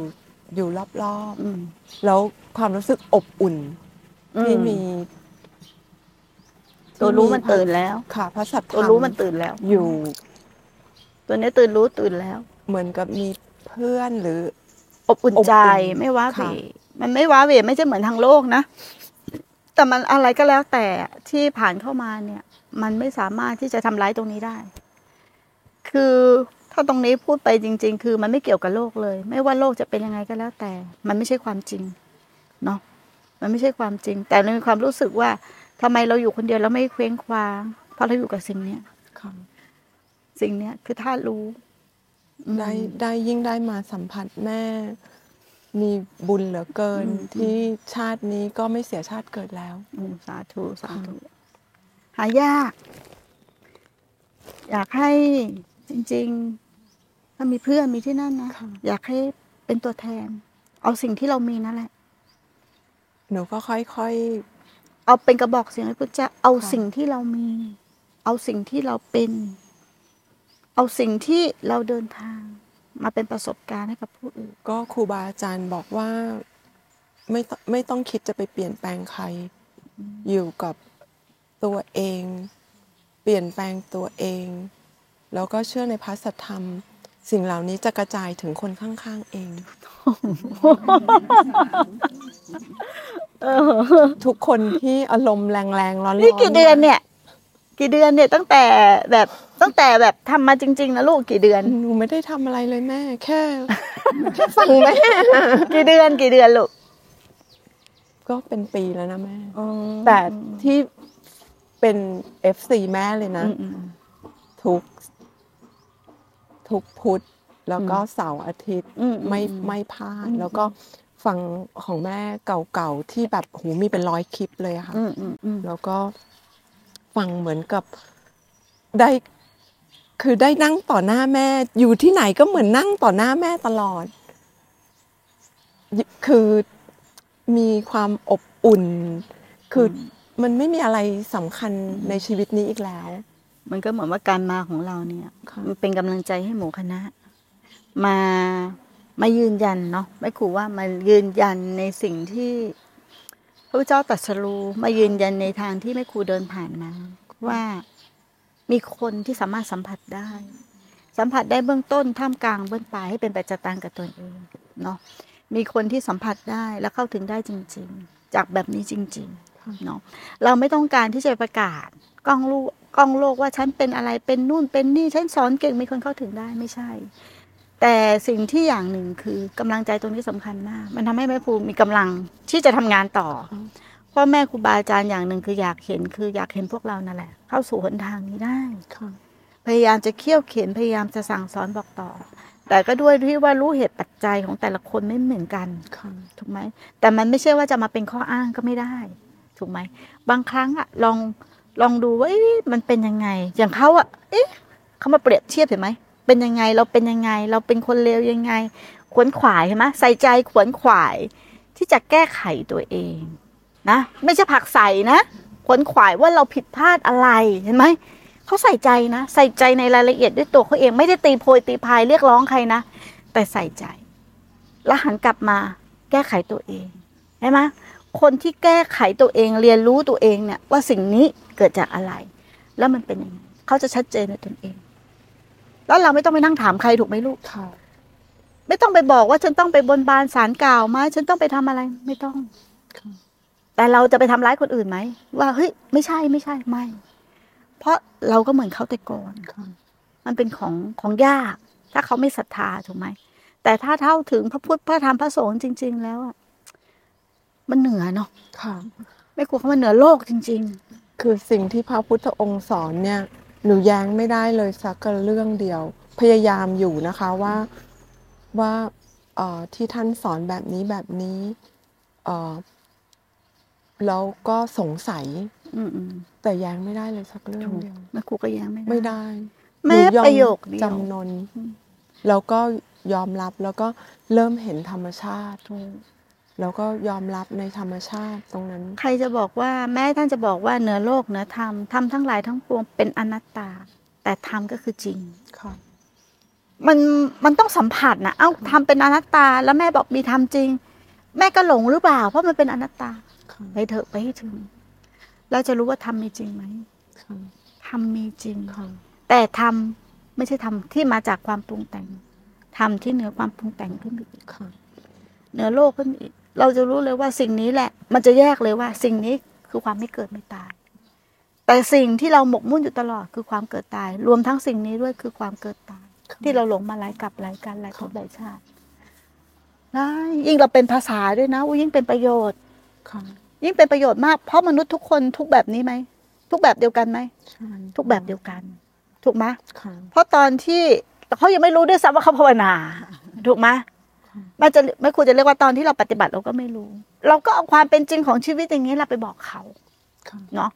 อยู่รอบอืม ๆแล้วความรู้สึกอบอุ่นที่มีตัวรู้ที่มันตื่นแล้ว ค่ะพระสัทธรตัวรมรู้มันตื่นแล้ว อยู่ ตัวเนี้ยตื่นรู้ตื่นแล้ว เหมือนกับมีเพื่อนหรือ อบอุ่นอบอุ่นใจไม่ว้าเหวค่ะ มันไม่ว้าเหวไม่ใช่เหมือนทางโลกนะ แต่มันอะไรก็แล้วแต่ที่ผ่านเข้ามาเนี่ย มันไม่สามารถที่จะทำร้ายตรงนี้ได้ คือถ้าตรงนี้พูดไปจริง ๆ คือมันไม่เกี่ยวกับโลกเลย ไม่ว่าโลกจะเป็นยังไงก็แล้วแต่ มันไม่ใช่ความจริงเนาะมันไม่ใช่ความจริง แต่เรามีความรู้สึกว่าทำไมเราอยู่คนเดียวแล้วไม่เคว้งคว้าง เพราะเราอยู่กับสิ่งเนี้ยค่ะสิ่งเนี้ยคือธาตุรู้อืมได้ได้ยิ่งได้มาสัมผัสแม่ มีบุญเหลือเกินอืมที่ชาตินี้ก็ไม่เสียชาติเกิดแล้วอืมสาธุสาธุหายาก อยากให้จริง ๆ ถ้ามีเพื่อนมีที่นั่นนะค่ะอยากให้เป็นตัวแทน เอาสิ่งที่เรามีนั่นแหละ หนูก็ค่อยเอาเป็นกระบอกเสียงให้พุทธเจ้าเอาค่ะสิ่งที่เรามี เอาสิ่งที่เราเป็น เอาสิ่งที่เราเดินทาง มาเป็นประสบการณ์ให้กับผู้อื่นๆก็ครูบาอาจารย์บอกว่าไม่ต้องไม่ต้องคิดจะไปเปลี่ยนแปลงใคร อยู่กับตัวเอง เปลี่ยนแปลงตัวเอง แล้วก็เชื่อในพระสัทธรรม สิ่งเหล่านี้จะกระจายถึงคนข้างๆเองทุกคนที่อารมณ์แรงๆร้อนๆนี่กี่เดือนเนี่ย กี่เดือนเนี่ยตั้งแต่แบบ ตั้งแต่แบบทำมาจริง ๆนะลูกกี่เดือนหนูไม่ได้ทำอะไรเลยแม่ แค่แค่ฟังแม่กี่เดือนกี่เดือนลูกก็เป็นปีแล้วนะแม่อืมแต่ที่เป็น FC แม่เลยนะอืมอืมทุก ทุกพุธแล้วก็เสาร์อาทิตย์อืมไม่อืมไม่พลาดแล้วก็ฟังของแม่เก่าๆที่แบบโหมีเป็นร้อยคลิปเลยอะค่ะอืมอืมอืมแล้วก็ฟังเหมือนกับได้ คือได้นั่งต่อหน้าแม่ อยู่ที่ไหนก็เหมือนนั่งต่อหน้าแม่ตลอด คือมีความอบอุ่น คืออมันไม่มีอะไรสำคัญในชีวิตนี้อีกแล้ว มันก็เหมือนว่าการมาของเราเนี่ยค่ะมันเป็นกำลังใจให้หมู่คณะ มามายืนยันเนาะไม่ขู่ว่ามายืนยันในสิ่งที่พระพุทธเจ้าตรัสรู้มายืนยันในทางที่ไม่ครูเดินผ่านมาว่า มีคนที่สามารถสัมผัสได้ สัมผัสได้เบื้องต้นท่ามกลางเบื้องปลายให้เป็นปัจจตังกับตนเองเนาะมีคนที่สัมผัสได้และเข้าถึงได้จริง ๆ จากแบบนี้จริงๆเนาะเราไม่ต้องการที่จะประกาศกล้องลูกกล้องโลกว่าฉันเป็นอะไรเป็นนู่นเป็นนี่ฉันสอนเก่งมีคนเข้าถึงได้ไม่ใช่ แต่สิ่งที่อย่างหนึ่งคือกำลังใจตรงนี้สำคัญมาก มันทำให้แม่ภูมิมีกำลังที่จะทำงานต่อ พ่อแม่ครูบาอาจารย์อย่างหนึ่งคืออยากเห็นคืออยากเห็นพวกเรานั่นแหละ เข้าสู่หนทางนี้ได้ค่ะพยายามจะเคี่ยวเข็นพยายามจะสั่งสอนบอกต่อ แต่ก็ด้วยที่ว่ารู้เหตุปัจจัยของแต่ละคนไม่เหมือนกันค่ะถูกไหมแต่มันไม่ใช่ว่าจะมาเป็นข้ออ้างก็ไม่ได้ ถูกไหมบางครั้งอะลองลองดูว่าเอ๊ะมันเป็นยังไง อย่างเขาอะเอ๊ะเขามาเปรียบเทียบเห็นไหมเป็นยังไงเราเป็นยังไง เราเป็นคนเลวยังไง ขวนขวายเห็นไหมใส่ใจขวนขวายที่จะแก้ไขตัวเอง นะไม่ใช่ผลักใส่นะขวนขวายว่าเราผิดพลาดอะไรเห็นไหมเขาใส่ใจนะ ใส่ใจในรายละเอียดด้วยตัวเขาเองไม่ได้ตีโพยตีพายเรียกร้องใครนะ แต่ใส่ใจ แล้วหันกลับมาแก้ไขตัวเองใช่ไหมคนที่แก้ไขตัวเองเรียนรู้ตัวเองเนี่ยว่าสิ่งนี้เกิดจากอะไร แล้วมันเป็นยังไงเขาจะชัดเจนในตนเอง แล้วเราไม่ต้องไปนั่งถามใครถูกไหมลูกค่ะไม่ต้องไปบอกว่าฉันต้องไปบนบานสารกล่าวไหมฉันต้องไปทำอะไรไม่ต้องค่ะ แต่เราจะไปทำร้ายคนอื่นไหมว่าเฮ้ยไม่ใช่ไม่ใช่ไม่ เพราะเราก็เหมือนเขาแต่ก่อนค่ะมันเป็นของของยาก ถ้าเขาไม่ศรัทธาถูกไหมแต่ถ้าเท่าถึงพระพุทธพระธรรมพระสงฆ์จริง ๆ แล้วอะมันเหนือเนาะค่ะไม่กลัวเขามันเหนือโลกจริงคือสิ่งที่พระพุทธองค์สอนเนี่ยหนูแย้งไม่ได้เลยสักเรื่องเดียว พยายามอยู่นะคะว่าว่าเอ่อที่ท่านสอนแบบนี้แบบนี้เอ่อ แล้วก็สงสัยๆอืมอืมแต่แย้งไม่ได้เลยสักเรื่องเดียวแม่ครูก็แย้งไม่ได้ ไม่ได้แม้หนูอประโยคเดียวจำนนแล้วก็ยอมรับแล้วก็เริ่มเห็นธรรมชาติแล้วก็ยอมรับในธรรมชาติตรงนั้น ใครจะบอกว่าแม้ท่านจะบอกว่าเหนือโลกเหนือธรรมธรรมทั้งหลายทั้งปวงเป็นอนัตตา แต่ธรรมก็คือจริงค่ะมันมันต้องสัมผัสนะเอ้าทำเป็นอนัตตา แล้วแม่บอกมีธรรมจริง แม่ก็หลงหรือเปล่า เพราะมันเป็นอนัตตาค่ะ ไปเถอะไปให้ถึง เราจะรู้ว่าธรรมมีจริงไหมค่ะธรรมมีจริงค่ะแต่ธรรมไม่ใช่ธรรมที่มาจากความปรุงแต่งธรรมที่เหนือความปรุงแต่งขึ้นไปอีกค่ะเหนือโลกขึ้นไปอีก เราจะรู้เลยว่าสิ่งนี้แหละ มันจะแยกเลยว่า สิ่งนี้คือความไม่เกิดไม่ตาย แต่สิ่งที่เราหมกมุ่นอยู่ตลอดคือความเกิดตาย รวมทั้งสิ่งนี้ด้วยคือความเกิดตาย ที่เราหลงมาหลายกับหลายการหลายภพหลายชาตินะยิ่งเราเป็นภาษาด้วยนะอุ๊ยยิ่งเป็นประโยชน์ค่ะ ยิ่งเป็นประโยชน์มาก เพราะมนุษย์ทุกคนทุกแบบนี้ไหม ทุกแบบเดียวกันไหมใช่ทุกแบบเดียวกัน ถูกไหมค่ะเพราะตอนที่เขายังไม่รู้ด้วยซ้ำว่าเขาภาวนา ถูกไหมแม่จะไม่ควรจะเรียกว่าตอนที่เราปฏิบัติเราก็ไม่รู้ เราก็เอาความเป็นจริงของชีวิตอย่างนี้เราไปบอกเขาค่ะเนาะ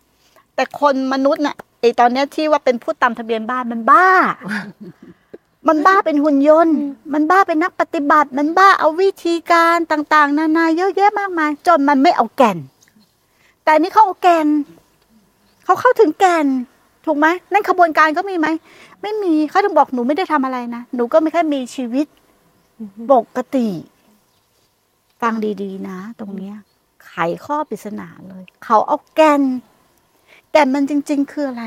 แต่คนมนุษย์น่ะไอตอนเนี้ยที่ว่าเป็นผู้ตามทะเบียนบ้านมันบ้า มันบ้าเป็นหุ่นยนต์ มันบ้าเป็นนักปฏิบัติ มันบ้าเอาวิธีการต่าง ๆ นานาเยอะแยะมากมาย จนมันไม่เอาแก่น แต่อันนี้เขาเอาแก่นเขาเข้าถึงแก่นถูกไหมนั่นขบวนการก็มีไหมไม่มีเขาถึงบอกหนูไม่ได้ทำอะไรนะหนูก็ไม่แค่มีชีวิตปกติ ฟังดีๆ นะ ตรงเนี้ย ไขข้อปริศนาเลยเขาเอาแก่นแก่นมันจริง ๆ คืออะไร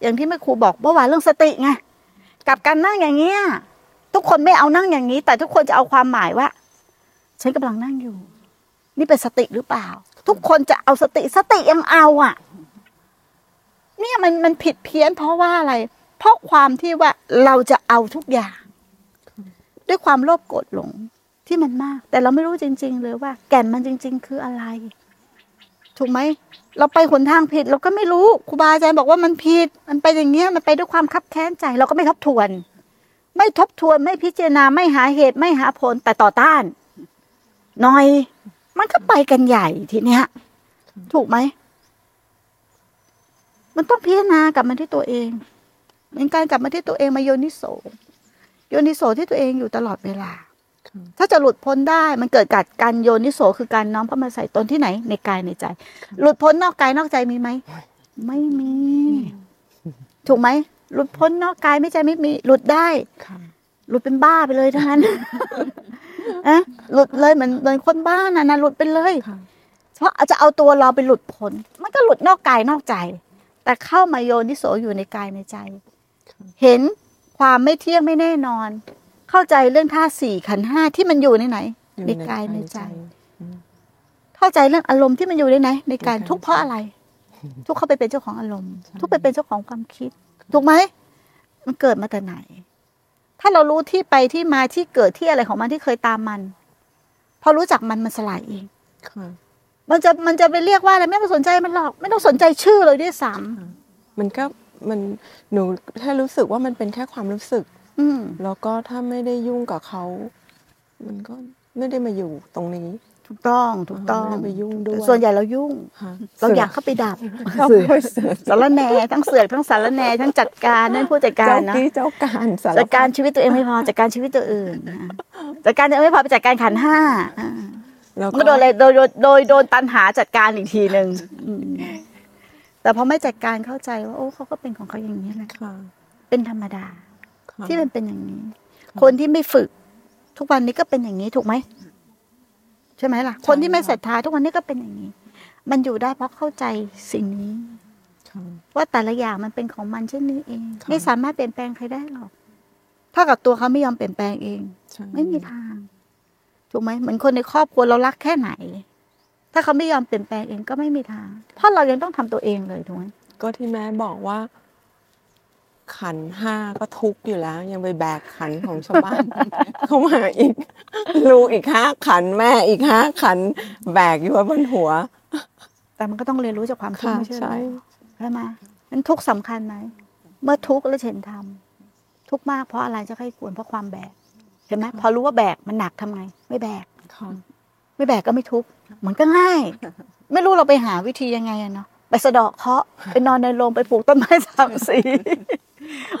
อย่างที่แม่ครูบอกเมื่อวานเรื่องสติไงกับการนั่งอย่างเงี้ยทุกคนไม่เอานั่งอย่างนี้ แต่ทุกคนจะเอาความหมายว่าฉันกำลังนั่งอยู่ นี่เป็นสติหรือเปล่า ทุกคนจะเอาสติสติยังเอาอะ เนี่ยมันมันผิดเพี้ยนเพราะว่าอะไร เพราะความที่ว่าเราจะเอาทุกอย่าง ด้วยความโลภโกรธหลงที่มันมาก แต่เราไม่รู้จริง ๆ เลยว่า แก่นมันจริง ๆ คืออะไร ถูกไหมเราไปหนทางผิด เราก็ไม่รู้ครูบาอาจารย์บอกว่ามันผิด มันไปอย่างเงี้ยมันไปด้วยความคับแค้นใจ เราก็ไม่ทบทวน ไม่ทบทวนไม่พิจารณาไม่หาเหตุไม่หาผลแต่ต่อต้านหน่อย มันก็ไปกันใหญ่ทีเนี้ย ถูกไหม มันต้องพิจารณากลับมาที่ตัวเองเหมือนการกลับมาที่ตัวเองมาโยนิโสโยนิโสที่ตัวเองอยู่ตลอดเวลาค่ะถ้าจะหลุดพ้นได้มันเกิดจากการโยนิโสคือการน้อมเข้ามาใส่ตนที่ไหน ในกายในใจ หลุดพ้นนอกกายนอกใจมีไหมไม่มี ถูกไหมหลุดพ้นนอกกายไม่ใจไม่มี หลุดได้ค่ะหลุดเป็นบ้าไปเลยทั้งนั้น อะหลุดเลยเหมือนเหมือนคนบ้าน่ะนะหลุดไปเลยค่ะเพราะจะเอาตัวเราไปหลุดพ้นมันก็หลุดนอกกายนอกใจ แต่เข้ามาโยนิโสอยู่ในกายในใจ เห็นความไม่เที่ยงไม่แน่นอน เข้าใจเรื่องธาตุสี่ขันธ์ห้าที่มันอยู่ในไหนอยู่ในกายในใจอืมเข้าใจเรื่องอารมณ์ที่มันอยู่ในไหน ในการในกายทุกข์เพราะอะไร ทุกข์เขาไปเป็นเจ้าของอารมณ์ ทุกข์ไปเป็นเจ้าของความคิด ถูกไหมมันเกิดมาแต่ไหน ถ้าเรารู้ที่ไปที่มาที่เกิดที่อะไรของมันที่เคยตามมัน พอรู้จักมันมันสลายเองค่ะมันจะมันจะไปเรียกว่าอะไรไม่ต้องสนใจมันหรอก ไม่ต้องสนใจชื่อเลยด้วยซ้มันก็มันหนูแค่รู้สึกว่ามันเป็นแค่ความรู้สึกำอืมแล้วก็ถ้าไม่ได้ยุ่งกับเขา มันก็ไม่ได้มาอยู่ตรงนี้ ถูกต้องถูกต้องไม่ได้ไปยุ่งด้วยส่วนใหญ่เรายุ่งค่ะเราอยากเข้าไปดับชอบเสือกไปเสือกสารแหนทั้งเสือกทั้งสารแหนทั้งจัดการนั่นผู้จัดกาเจ้ารนะกี้เจ้าการสารจัดการชีวิตตัวเองไม่พอจัดการชีวิตตัวอื่นนะจัดการตัวเองไม่พอไปจัดการขันธ์ห้าอ่าแล้วมันก็โดนอะไรโดยโดยโดยโดนตันหาจัดการอีกทีหนึ่งอืมแต่พอไม่จัดการเข้าใจว่าโอ้เขาก็เป็นของเขาอย่างนี้แหละค่ะเป็นธรรมดาค่ะที่มันเป็นอย่างนี้ คนที่ไม่ฝึก ทุกวันนี้ก็เป็นอย่างนี้ถูกไหม ใช่ไหมล่ะ คนที่ไม่ศรัทธาทุกวันนี้ก็เป็นอย่างนี้ มันอยู่ได้เพราะเข้าใจสิ่งนี้ค่ะว่าแต่ละอย่างมันเป็นของมันเช่นนี้เองค่ะไม่สามารถเปลี่ยนแปลงใครได้หรอก ถ้ากับตัวเขาไม่ยอมเปลี่ยนแปลงเองใช่ไม่มีทาง ถูกไหมเหมือนคนในครอบครัวเรารักแค่ไหน ถ้าเขาไม่ยอมเปลี่ยนแปลงเองก็ไม่มีทาง เพราะเรายังต้องทำตัวเองเลยถูกไหมก็ที่แม่บอกว่า ขันห้าก็ทุกข์อยู่แล้ว ยังไปแบกขันของชาวบ้าน เข้ามาอีกลูกอีกห้าขันแม่อีกห้าขัน แบกอยู่ไว้บนหัว แต่มันก็ต้องเรียนรู้จากความทุกข์ค่ะไม่ใช่เหรใช่อใช่ไหมนั้นทุกข์สำคัญไหมเมื่อทุกข์แล้วเห็นทำทุกข์มากเพราะอะไรจะให้ควรเพราะความแบกเห็นไหมพอรู้ว่าแบกมันหนักทำไงไม่แบกค่ะไม่แบกก็ไม่ทุกข์เหมือนก็ง่าย ไม่รู้เราไปหาวิธียังไงอะเนาะไปสะเดาะเคราะห์ไปนอนในโรงไปปลูกต้นไม้สามสี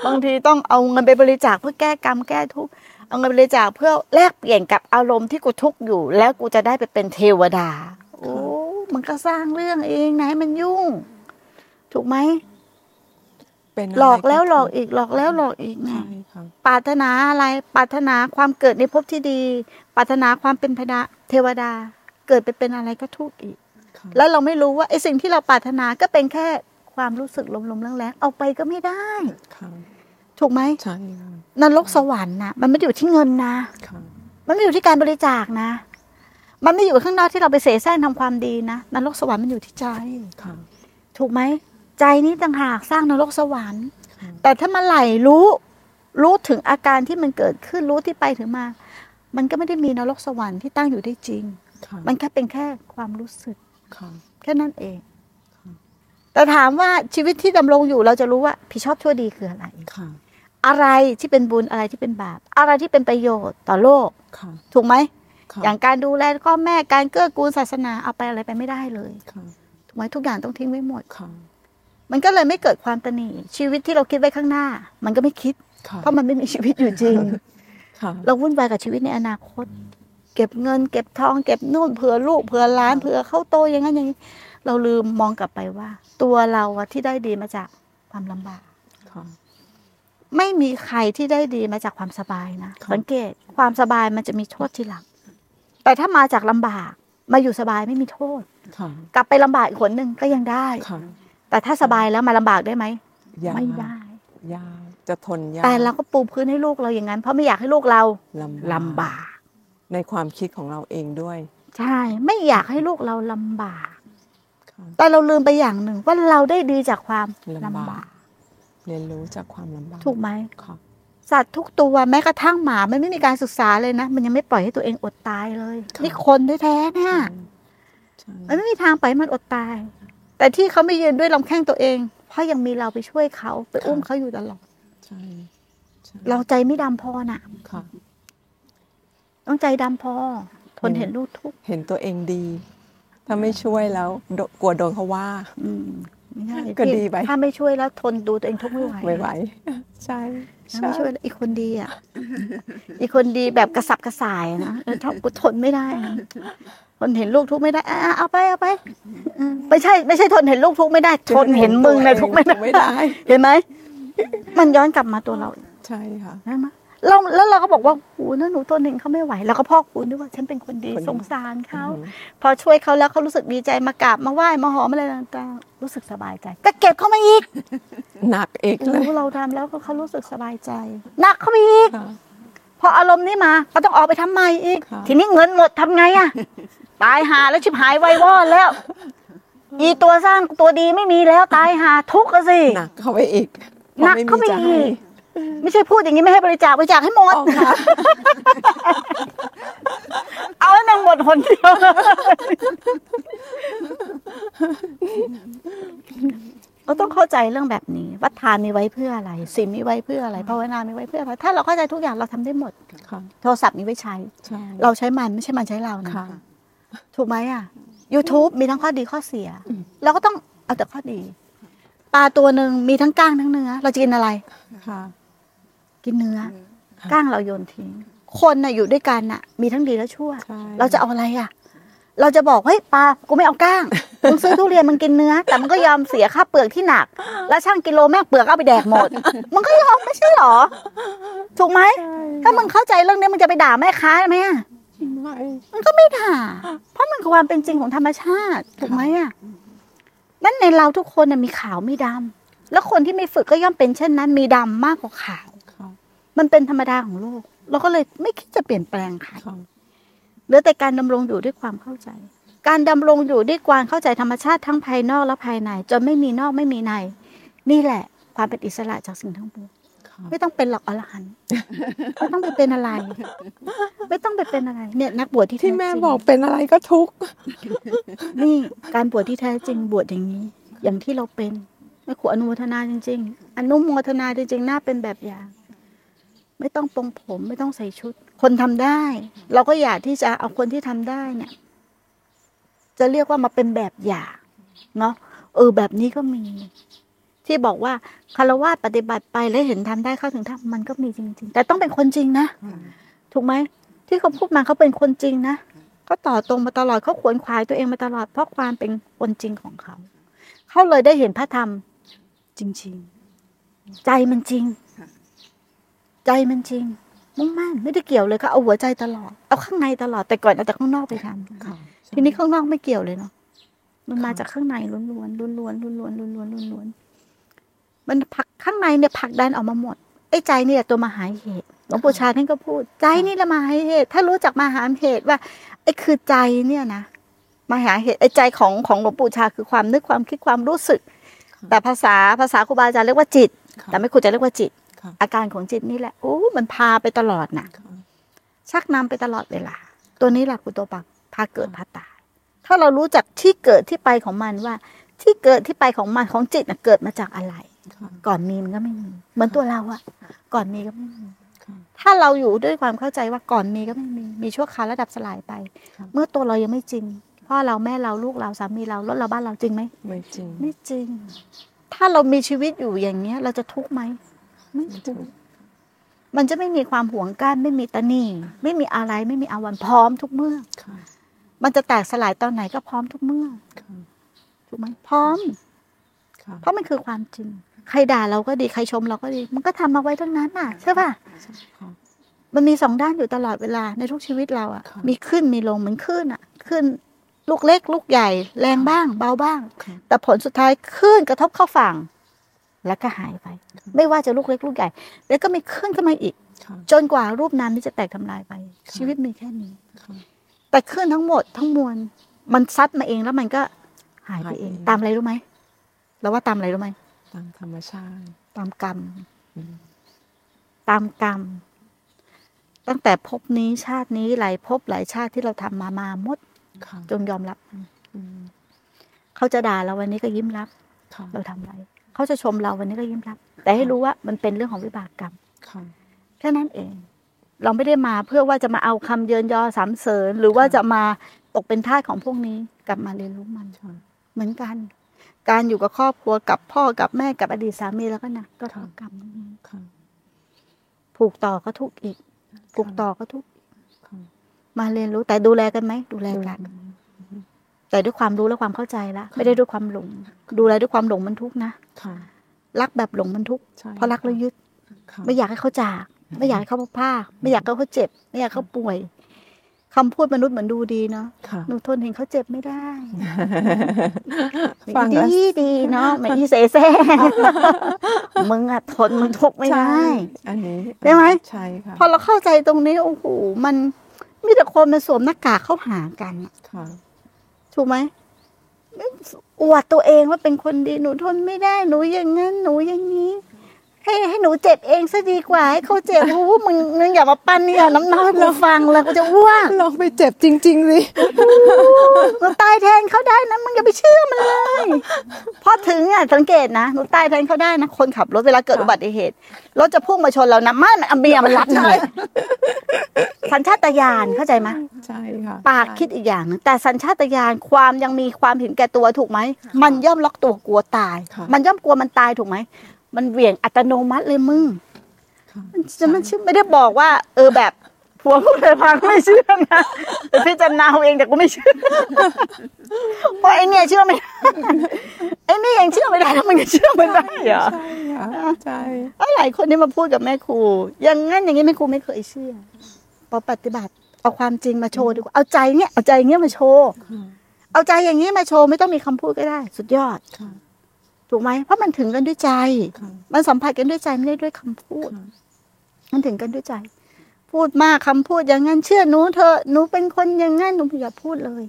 บางทีต้องเอาเงินไปบริจาคเพื่อแก้กรรมแก้ทุกข์เอาเงินบริจาคเพื่อแลกเปลี่ยนกับอารมณ์ที่กูทุกข์อยู่ แล้วกูจะได้ไปเป็นเทวดา โอ้มันก็สร้างเรื่องเองนะให้มันยุ่ง ถูกไหมเป็นะไรหลอกแล้วทุหลอกอีกหลอกแล้วหลอกอีกไงใช่ค่ะปรารถนาอะไรปรารถนาความเกิดในภพที่ดีปรารถนาความเป็นพระเทวดา เกิดไปเป็นอะไรก็ทุกข์อีกค่ะแล้วเราไม่รู้ว่าไอ้สิ่งที่เราปรารถนาก็เป็นแค่ ความรู้สึกลมๆแรงๆเอาไปก็ไม่ได้ค่ะถูกไหมใช่ค่ะนรกสวรรค์นะมันไม่ได้อยู่ที่เงินนะค่ะมันไม่อยู่ที่การบริจาคนะ มันไม่อยู่ข้างนอกที่เราไปเสแสร้งทำความดีนะนรกสวรรค์มันอยู่ที่ใจค่ะถูกไหมใจนี้ต่างหากสร้างนรกสวรรค์ค่ะแต่ถ้ามาไหลรู้รู้ถึงอาการที่มันเกิดขึ้นรู้ที่ไปถึงมา มันก็ไม่ได้มีนรกสวรรค์ที่ตั้งอยู่ได้จริงค่ะมันแค่เป็นแค่ความรู้สึกค่ะแค่นั้นเอง แต่ถามว่าชีวิตที่ดำรงอยู่เราจะรู้ว่าผิดชอบชั่วดีคืออะไรค่ะอะไรที่เป็นบุญอะไรที่เป็นบาป อะไรที่เป็นประโยชน์ต่อโลกค่ะถูกไหมค่ะอย่างการดูแลพ่อแม่การเกื้อกูลศาสนาเอาไปอะไรไปไม่ได้เลยค่ะถูกไหมทุกอย่างต้องทิ้งไว้หมดค่ะมันก็เลยไม่เกิดความตระหนี่ชีวิตที่เราคิดไว้ข้างหน้า มันก็ไม่คิดค่ะเพราะมันไม่มีชีวิตอยู่จริงค่ะเราวุ่นวายกับชีวิตในอนาคต เก็บเงิน เก็บทอง เก็บนู่นเผื่อลูกเผื่อหล้านเผื่อเข้าโตอย่างนั้นอย่างนี้ เราลืมมองกลับไปว่า ตัวเราอะที่ได้ดีมาจากความลำบากค่ะไม่มีใครที่ได้ดีมาจากความสบายนะค่ะสังเกตความสบายมันจะมีโทษทีหลังแต่ถ้ามาจากลำบาก มาอยู่สบายไม่มีโทษค่ะกลับไปลำบากอีกคนหนึ่งก็ยังได้ค่ะแต่ถ้าสบายแล้วมาลำบากได้ไหมยากไม่ได้ยากจะทนยากแต่เราก็ปูพื้นให้ลูกเราอย่างนั้น เพราะไม่อยากให้ลูกเราลำลำบาก ในความคิดของเราเองด้วย ใช่ ไม่อยากให้ลูกเราลำบากค่ะแต่เราลืมไปอย่างหนึ่งว่าเราได้ดีจากความลำลำบากบาก เรียนรู้จากความลำบาก ถูกไหมค่ะสัตว์ทุกตัวแม้กระทั่งหมามันไม่มีการศึกษาเลยนะ มันยังไม่ปล่อยให้ตัวเองอดตายเลยค่ะนี่คนแท้ๆเนี่ยใช่มันไม่มีทางปล่อยให้มันอดตาย แต่ที่เขาไม่ยืนด้วยลำแข้งตัวเอง เพราะยังมีเราไปช่วยเขาไปอุ้มเขาอยู่ตลอดใช่ใช่เราใจไม่ดำพอน่ะค่ะ ต้องใจดำพอ ทนเห็นลูกทุกข์เห็นตัวเองดี ถ้าไม่ช่วยแล้วโดกลัวโดนเขาว่าอืมไม่ได้ก็พี่ดีไปถ้าไม่ช่วยแล้วทนดูตัวเองทุกข์ไม่ไหวไม่ไหวใช่ถ้าใช่ไม่ช่วยแล้วอีกคนดีอะอีกคนดีแบบกระสับกระส่ายอะนะเออถ้ากูทนไม่ได้อะคนเห็นลูกทุกข์ไม่ได้อะอะเอาไปเอาไปเออไม่ใช่ ไม่ใช่ทนเห็นลูกทุกข์ไม่ได้ ทนเห็นมึงในะทุกข์ไม่ได้ไม่ได้เห็นไหมมันย้อนกลับมาตัวเราใช่ค่ะใช่ไหม เราแล้วเราก็บอกว่าโอ้นะหนูทนเห็นเขาไม่ไหวเราก็พอกพูนด้วยว่าฉันเป็นคนดีคนดีสงสารเขาอืมพอช่วยเขาแล้วเขารู้สึกดีใจมากราบมาไหว้มาหอมอะไรต่างๆรู้สึกสบายใจก็เก็บเข้ามาอีกหนักอีกเลยรู้เราทำแล้วก็เขารู้สึกสบายใจหนักเข้าไปอีกค่ะพออารมณ์นี้มาก็ต้องออกไปทำใหม่อีกค่ะทีนี้เงินหมดทำไงอะตายหาแล้วชิบหายไวายวอดแล้วอีตัวสร้างตัวดีไม่มีแล้วตายหาทุกข์อะสิหนักเข้าไปอีกหนักเข้าไปจะอีให้ก ไม่ใช่พูดอย่างนี้ไม่ให้บริจาคบริจาคให้หมดอ๋อค่ะเอาให้มันหมดคนเดียว เราต้องเข้าใจเรื่องแบบนี้ว่าทานมีไว้เพื่ออะไรศีลมีไว้เพื่ออะไรภาวนามีไว้เพื่ออะไร ถ้าเราเข้าใจทุกอย่างเราทำได้หมด ค่ะโทรศัพท์มีไว้ใช้ ใช่เราใช้มันไม่ใช่มันใช้เรานะ ค่ะ ถูกไหมอะ YouTube มีทั้งข้อดีข้อเสีย เราก็ต้องเอาแต่ข้อดี ปลาตัวหนึ่งมีทั้งก้างทั้งเนื้อ เราจะกินอะไร ค่ะ กินเนื้อก้างเราโยนทิ้ง คนน่ะอยู่ด้วยกันน่ะ มีทั้งดีและชั่วใช่เราจะเอาอะไรอะ เราจะบอกเฮ้ยปลากูไม่เอาก้างมึงซื้อทุเรียนมึงกินเนื้อ แต่มันก็ยอมเสียค่าเปลือกที่หนัก แล้วช่างกิโลแม่งเปลือกเอาไปแดกหมด มันก็ยอมไม่ใช่หรอ ถูกไหมถ้ามึงเข้าใจเรื่องนี้มึงจะไปด่าแม่ค้าไหมอะไม่มันก็ไม่ด่า เพราะมันคือความเป็นจริงของธรรมชาติถูกไหมอะนั่นในเราทุกคนน่ะมีขาวมีดำแล้วคนที่ไม่ฝึกก็ย่อมเป็นเช่นนั้น มีดำมากกว่าขาวค่ะ มันเป็นธรรมดาของโลก เราก็เลยไม่คิดจะเปลี่ยนแปลงใครค่ะเหลือแต่การดำรงอยู่ด้วยความเข้าใจ การดำรงอยู่ด้วยความเข้าใจธรรมชาติทั้งภายนอกและภายใน จนไม่มีนอกไม่มีใน นี่แหละ ความเป็นอิสระจากสิ่งทั้งปวงค่ะไม่ต้องเป็นหรอกอรหันต์ไม่ต้องไปเป็นอะไร ไม่ต้องไปเป็นอะไร เนี่ย นักบวชที่ที่ท้แม่จริงบอกเป็นอะไรก็ทุกข์นี่การบวชที่แท้จริงบวชอย่างนี้ อย่างที่เราเป็นแม่ครูอนุโมทนาจริง ๆ อนุโมทนาจริงๆน่าเป็นแบบอย่าง ไม่ต้องปรงผมไม่ต้องใส่ชุด คนทำได้ เราก็อยากที่จะเอาคนที่ทำได้เนี่ย จะเรียกว่ามาเป็นแบบอย่างเนาะเออแบบนี้ก็มี ที่บอกว่าคารวะปฏิบัติไปแล้วเห็นทำได้เข้าถึงธรรมมันก็มีจริง ๆ แต่ต้องเป็นคนจริงนะถูกไหมที่เขาพูดมาเขาเป็นคนจริงนะเขาต่อตรงมาตลอดเขาขวนขวายตัวเองมาตลอดเพราะความเป็นคนจริงของเขา เขาเลยได้เห็นพระธรรมจริง ๆ ใจมันจริง ใจมันจริง มุ่งมั่นไม่ได้เกี่ยวเลยก็เอาหัวใจตลอด เอาข้างในตลอดแต่ก่อนเอาแต่ข้างนอกไปทำค่ะทีนี้ข้างนอกไม่เกี่ยวเลยเนาะมันมาจากข้างในล้วนๆล้วนๆล้วนๆล้วนๆล้วนๆล้วนๆมันผลักข้างในเนี่ยผลักดันออกมาหมดไอ้ใจเนี่ยตัวมาหาเหตุหลวงปู่ชาท่านก็พูด ใจนี่แหละมาหาเหตุ ถ้ารู้จักมาหาเหตุว่าไอ้คือใจเนี่ยนะมาหาเหตุไอ้ใจของของหลวงปู่ชาคือความนึกความคิดความรู้สึก แต่ภาษาภาษาครูบาอาจารย์เรียกว่าจิตค่ะแต่ไม่ควรจะเรียกว่าจิตค่ะ อาการของจิตนี่แหละโอ้มันพาไปตลอดน่ะค่ะชักนำไปตลอดเวลา ตัวนี้แหละคือตัวปักพาเกิดพาตาย ถ้าเรารู้จักที่เกิดที่ไปของมันว่า ที่เกิดที่ไปของมันของจิตน่ะเกิดมาจากอะไรค่ะก่อนมีมันก็ไม่มี เหมือนตัวเราอะก่อนมีก็ไม่มีค่ะถ้าเราอยู่ด้วยความเข้าใจว่าก่อนมีก็ไม่มีมีชั่วคราวระดับสลายไปครับเมื่อตัวเรายังไม่จริงพ่อเราแม่เราลูกเราสามีเรารถเราบ้านเราจริงไหมไม่จริงไม่จริง ถ้าเรามีชีวิตอยู่อย่างเนี้ย เราจะทุกข์ไหม ไม่ไม่ทุถูกกข์มันจะไม่มีความหวงก้านไม่มีตะหนีไม่มีอะไรไม่มีอาวันพร้อมทุกเมื่อค่ะมันจะแตกสลายตอนไหนก็พร้อมทุกเมื่อค่ะถูกไหมพร้อมค่ะเพราะมันคือความจริง ใครด่าเราก็ดีใครชมเราก็ดี มันก็ทำมาไว้ทั้งนั้นน่ะใช่ป่ะค่ะมันมีสองด้านอยู่ตลอดเวลาในทุกชีวิตเราอะค่ะ มีขึ้นมีลงเหมือนขึ้นอะ ขึ้น ลูกเล็ก ลูกใหญ่ แรงบ้าง เบาบ้างค่ะแต่ผลสุดท้ายขึ้นกระทบเข้าฝั่ง แล้วก็หายไป ไม่ว่าจะลูกเล็กลูกใหญ่ แล้วก็มีขึ้นขึ้นมาอีกค่ะจนกว่ารูปนั้นที่จะแตกทำลายไป ชีวิตมีแค่นี้ค่ะแต่ขึ้นทั้งหมดทั้งมวลมันซัดมาเองแล้วมันก็หายไปเองหายเอง ตามอะไรรู้ไหมเราว่าตามอะไรรู้ไหมตามธรรมชาติ ตามกรรมอืมตามกรรม ตั้งแต่ภพนี้ชาตินี้หลายภพหลายชาติที่เราทำมามาหมดค่ะจงยอมรับมันอืมเขาจะด่าเราวันนี้ก็ยิ้มรับค่ะเราทำอะไร เขาจะชมเราวันนี้ก็ยิ้มรับ แต่ให้รู้ว่ามันเป็นเรื่องของวิบากกรรมค่ะแค่นั้นเอง เราไม่ได้มาเพื่อว่าจะมาเอาคำเยินยอสามเสริญ หรือว่าจะมาตกเป็นทาสของพวกนี้ กลับมาเรียนรู้มันค่ะเหมือนกัน การอยู่กับครอบครัวกับพ่อกับแม่กับอดีตสามีแล้วก็นะก็เท่ากรรมทั้งนั้นค่ะผูกต่อก็ทุกข์อีก ผูกต่อก็ทุกข์ค่ะมาเรียนรู้แต่ดูแลกันไหมดูแลกัน แต่ด้วยความรู้และความเข้าใจละไม่ได้ด้วยความหลง ดูแลด้วยความหลงมันทุกข์นะค่ะรักแบบหลงมันทุกข์ใช่เพราะรักแล้วยึดค่ะไม่อยากให้เขาจาก ไม่อยากให้เขาพลาดไม่อยากให้เขาเจ็บ ไม่อยากให้เขาป่วยคำพูดมนุษย์เหมือนดูดีเนาะค่ะหนูทนเห็นเขาเจ็บไม่ได้ฟังแล้วดีดีเนาะไม่อีเสแสร้งมึงอะทนมึงทุกข์ไม่ได้ใช่อันนี้ได้ไหมใช่ค่ะพอเราเข้าใจตรงนี้โอ้โหมันมีแต่คนมาสวมหน้ากากเข้าหากันอะค่ะ ถูกไหมอวดตัวเองว่าเป็นคนดีหนูทนไม่ได้หนูอย่างนั้นหนูอย่างนี้ ให้ให้หนูเจ็บเองซะดีกว่าให้เขาเจ็บโอ้โหมึงมึงอย่ามาปั้นเนี่ยน้ำน้อยกูฟังเลยกูจะอ้วกลองไปเจ็บจริงๆสิหนูตายแทนเขาได้นะมึงอย่าไปเชื่อมันเลยพอถึงอะสังเกตนะหนูตายแทนเขาได้นะคนขับรถเวลาเกิดอุบัติเหตุรถจะพุ่งมาชนเรานะไม่มันเอาเบียร์มันรัดเลยสัญชาตญาณเข้าใจไหมใช่ค่ะปากคิดอีกอย่างหนึงแต่สัญชาตญาณความยังมีความเห็นแก่ตัวถูกไหมมันย่อมล็อกตัวกลัวตายค่ะมันย่อมกลัวมันตายถูกไหม มันเหวี่ยงอัตโนมัติเลยมึงค่ะมันจะมันไม่ได้บอกว่า เออแบบผัวพูดเลยพังไม่เชื่อนะแต่พี่จันนาเอาเองแต่กูไม่เชื่อเพราะไอ้เนี่ยเชื่อไม่ได้ไอ้นี่ยังเชื่อไม่ได้แล้วมันจะเชื่อมันได้เหรอใช่ค่ะใช่แล้วหลายคนที่มาพูดกับแม่ครูอย่างงั้นอย่างนี้แม่ครูไม่เคยเชื่อพอปฏิบัติเอาความจริงมาโชว์ดีกว่าเอาใจเนี่ยเอาใจอย่างเงี้ยมาโชว์ค่ะเอาใจอย่างนี้มาโชว์ไม่ต้องมีคำพูดก็ได้ สุดยอดค่ะ ถูกไหมเพราะมันถึงกันด้วยใจค่ะมันสัมผัสกันด้วยใจไม่ได้ด้วยคำพูดค่ะมันถึงกันด้วยใจ พูดมากคำพูดอย่างนั้นเชื่อหนูเธอะหนูเป็นคนอย่างนั้นหนูอย่าพูดเลย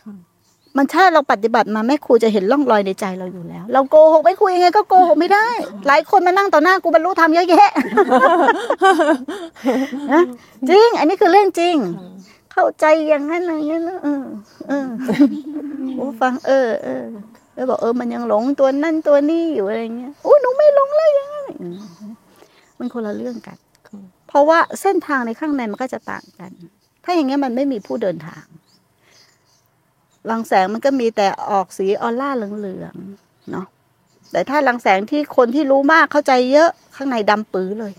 ค่ะมันถ้าเราปฏิบัติมาแม่ครูจะเห็นร่องรอยในใจเราอยู่แล้ว เราโกหกไม่คุยยังไงก็โกหกไม่ได้ หลายคนมานั่งต่อหน้ากูบรรลุธรรมเยอะแยะนะจริง อันนี้คือเรื่องจริง เข้าใจอย่างนั้นอย่างนี้นะเออ เออโอ้ฟัง เออเออ แล้วบอกเออมันยังหลงตัวนั่นตัวนี้อยู่อะไรเงี้ยโอ้หนูไม่หลงเลยยังไงมันคนละเรื่องกัน เพราะว่าเส้นทางในข้างในมันก็จะต่างกัน ถ้าอย่างเงี้ยมันไม่มีผู้เดินทางรังแสงมันก็มีแต่ออกสีออร่าเหลืองๆเนาะแต่ถ้ารังแสงที่คนที่รู้มากเข้าใจเยอะข้างในดำปื้อเลย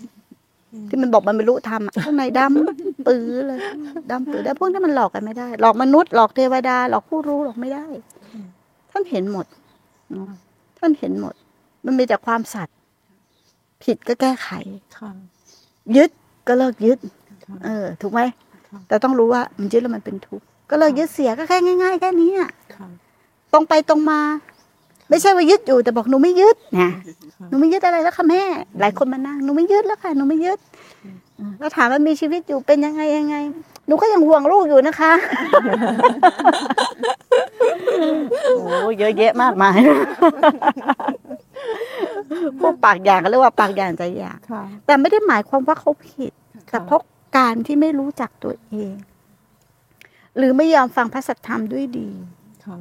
ที่มันบอกมันไม่รู้ทำข้างในดำปื้อเลยดำปื้อแต่พวกนี้มันหลอกกันไม่ได้ หลอกมนุษย์หลอกเทวดา หลอกผู้รู้หลอกไม่ได้ ท่านเห็นหมดเนาะท่านเห็นหมด มันมีแต่ความสัตย์ผิดก็แก้ไขค่ะยึดก็เลิกยึดค่ะเออ ถูกไหมค่ะแต่ต้องรู้ว่ามันยึดแล้วมันเป็นทุกข์ ก็เลิกยึดเสียก็แค่ง่าย ๆ แค่นี้อะค่ะตรงไปตรงมา ไม่ใช่ว่ายึดอยู่ แต่บอกหนูไม่ยึดนะค่ะหนูไม่ยึดอะไรแล้วค่ะแม่ หลายคนมานั่ง หนูไม่ยึดแล้วค่ะ หนูไม่ยึดเออแล้วถามว่ามีชีวิตอยู่เป็นยังไงยังไง หนูก็ยังห่วงลูกอยู่นะคะโอ้เยอะแยะมากมายพวกปากอย่างก็เรียกว่าปากอย่างใจอย่างค่ะแต่ไม่ได้หมายความว่าเขาผิดแต่ค่ะเพราะการที่ไม่รู้จักตัวเอง หรือไม่ยอมฟังพระสัทธรรมด้วยดีค่ะ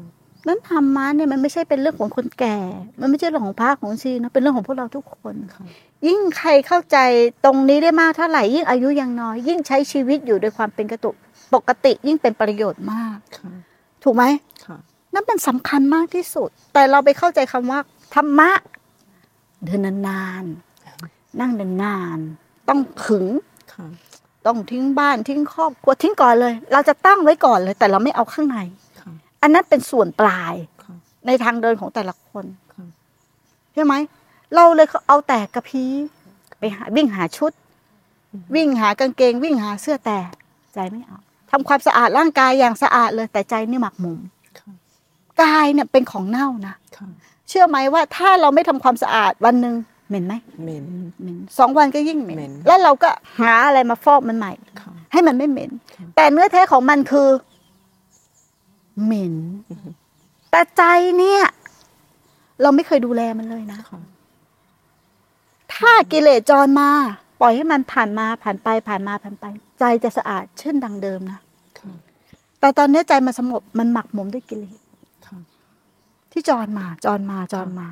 นั้นธรรมะเนี่ยมันไม่ใช่เป็นเรื่องของคนแก่ มันไม่ใช่เรื่องของพระของชีนะเป็นเรื่องของพวกเราทุกคนค่ะ ยิ่งใครเข้าใจตรงนี้ได้มากเท่าไหร่ ยิ่งอายุยังน้อย ยิ่งใช้ชีวิตอยู่โดยความเป็นกระตุกปกติยิ่งเป็นประโยชน์มากค่ะถูกไหมค่ะนั่นเป็นสำคัญมากที่สุด แต่เราไปเข้าใจคำว่าธรรมะ เดินนานๆนั่งนานๆต้องขึงค่ะต้องทิ้งบ้านทิ้งครอบครัวทิ้งก่อนเลย เราจะตั้งไว้ก่อนเลย แต่เราไม่เอาข้างในค่ะอันนั้นเป็นส่วนปลายค่ะในทางเดินของแต่ละคนค่ะใช่ไหม เราเลยเอาแต่กระพี้ไปหาวิ่งหาชุด วิ่งหากางเกง วิ่งหาเสื้อแต่ใจไม่เอาทำความสะอาดร่างกายอย่างสะอาดเลยแต่ใจนี่หมักหมมค่ะกายเนี่ยเป็นของเน่านะค่ะเชื่อไหมว่าถ้าเราไม่ทำความสะอาดวันหนึ่งเหม็นไหมเหม็นเหม็นสองวันก็ยิ่งเหม็นเหม็นแล้วเราก็หาอะไรมาฟอกมันใหม่ค่ะให้มันไม่เหม็นค่ะแต่เนื้อแท้ของมันคือ เหม็นแต่ใจเนี่ย เราไม่เคยดูแลมันเลยนะค่ะ ถ้ากิเลสจรมา ปล่อยให้มันผ่านมาผ่านไปผ่านมาผ่านไป ใจจะสะอาดเช่นดังเดิมนะค่ะแต่ตอนนี้ใจมันสงบมันหมักหมมด้วยกิเลสค่ะที่จรมาจรมาจรมา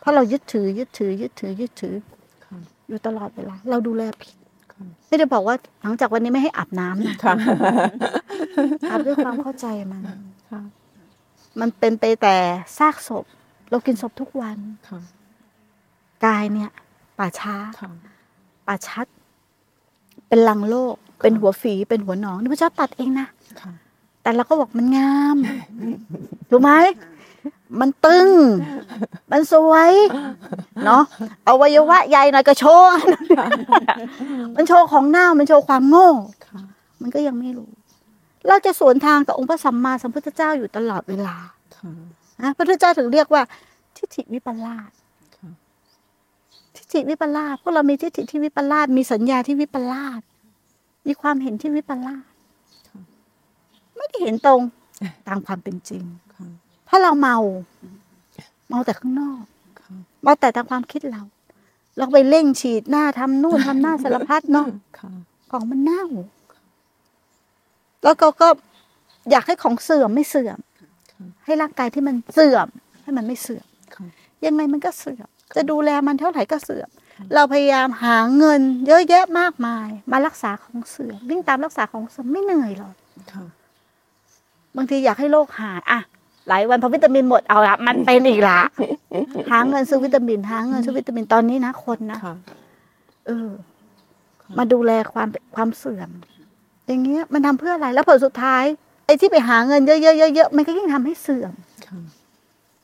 เพราะเรายึดถือยึดถือยึดถือยึดถือค่ะอยู่ตลอดเวลาเราดูแลผิดค่ะไม่ได้บอกว่าหลังจากวันนี้ไม่ให้อาบน้ำนะค่ะอาบด้วยความเข้าใจมันค่ะมันเป็นไปแต่ซากศพ เรากินศพทุกวันค่ะกายเนี่ย ป่าช้าค่ะป่าชัด เป็นลังโลก เป็นหัวฝีเป็นหัวหนองนี่พระเจ้าตัดเองนะค่ะแต่เราก็บอกมันงามถูกไหมมันตึง มันสวย เนาะอวัยวะใหญ่หน่อยก็โชว์ มันโชว์ของเน่ามันโชว์ความโง่ค่ะมันก็ยังไม่รู้ เราจะสวนทางกับองค์พระสัมมาสัมพุทธเจ้าอยู่ตลอดเวลาค่ะนะพระพุทธเจ้าถึงเรียกว่า ทิฏฐิวิปลาสค่ะทิฏ ฐิวิปลาสพวกเรามีทิฏฐิที่วิปลาสมีสัญญาที่วิปลาสมีความเห็นที่วิปลาสไม่ได้เห็นตรงตามความเป็นจริงเพราะเราเมา เมาแต่ข้างนอกเมาแต่ตามความคิดเรา เราไปเร่งฉีดหน้าทำนู่นทำหน้าสารพัดเนาะของมันเน่า แล้วก็ก็อยากให้ของเสื่อมไม่เสื่อม ให้ร่างกายที่มันเสื่อม ให้มันไม่เสื่อมยังไงมันก็เสื่อม จะดูแลมันเท่าไหร่ก็เสื่อม เราพยายามหาเงิน เยอะแยะมากมาย มารักษาของเสื่อมวิ่งตามรักษาของเสื่อมไม่เหนื่อยหรอกค่ะบางทีอยากให้โรคหายอะหลายวันพอวิตามินหมดเอาละมันเป็นอีกละหาเงินซื้อวิตามินหาเงินซื้อวิตามินตอนนี้นะคนนะค่ะเออ มาดูแลความความเสื่อม อย่างเงี้ย มันทำเพื่ออะไร แล้วผลสุดท้ายไอ้ที่ไปหาเงินเยอะๆเยอะๆมันก็ยิ่งทำให้เสื่อมค่ะ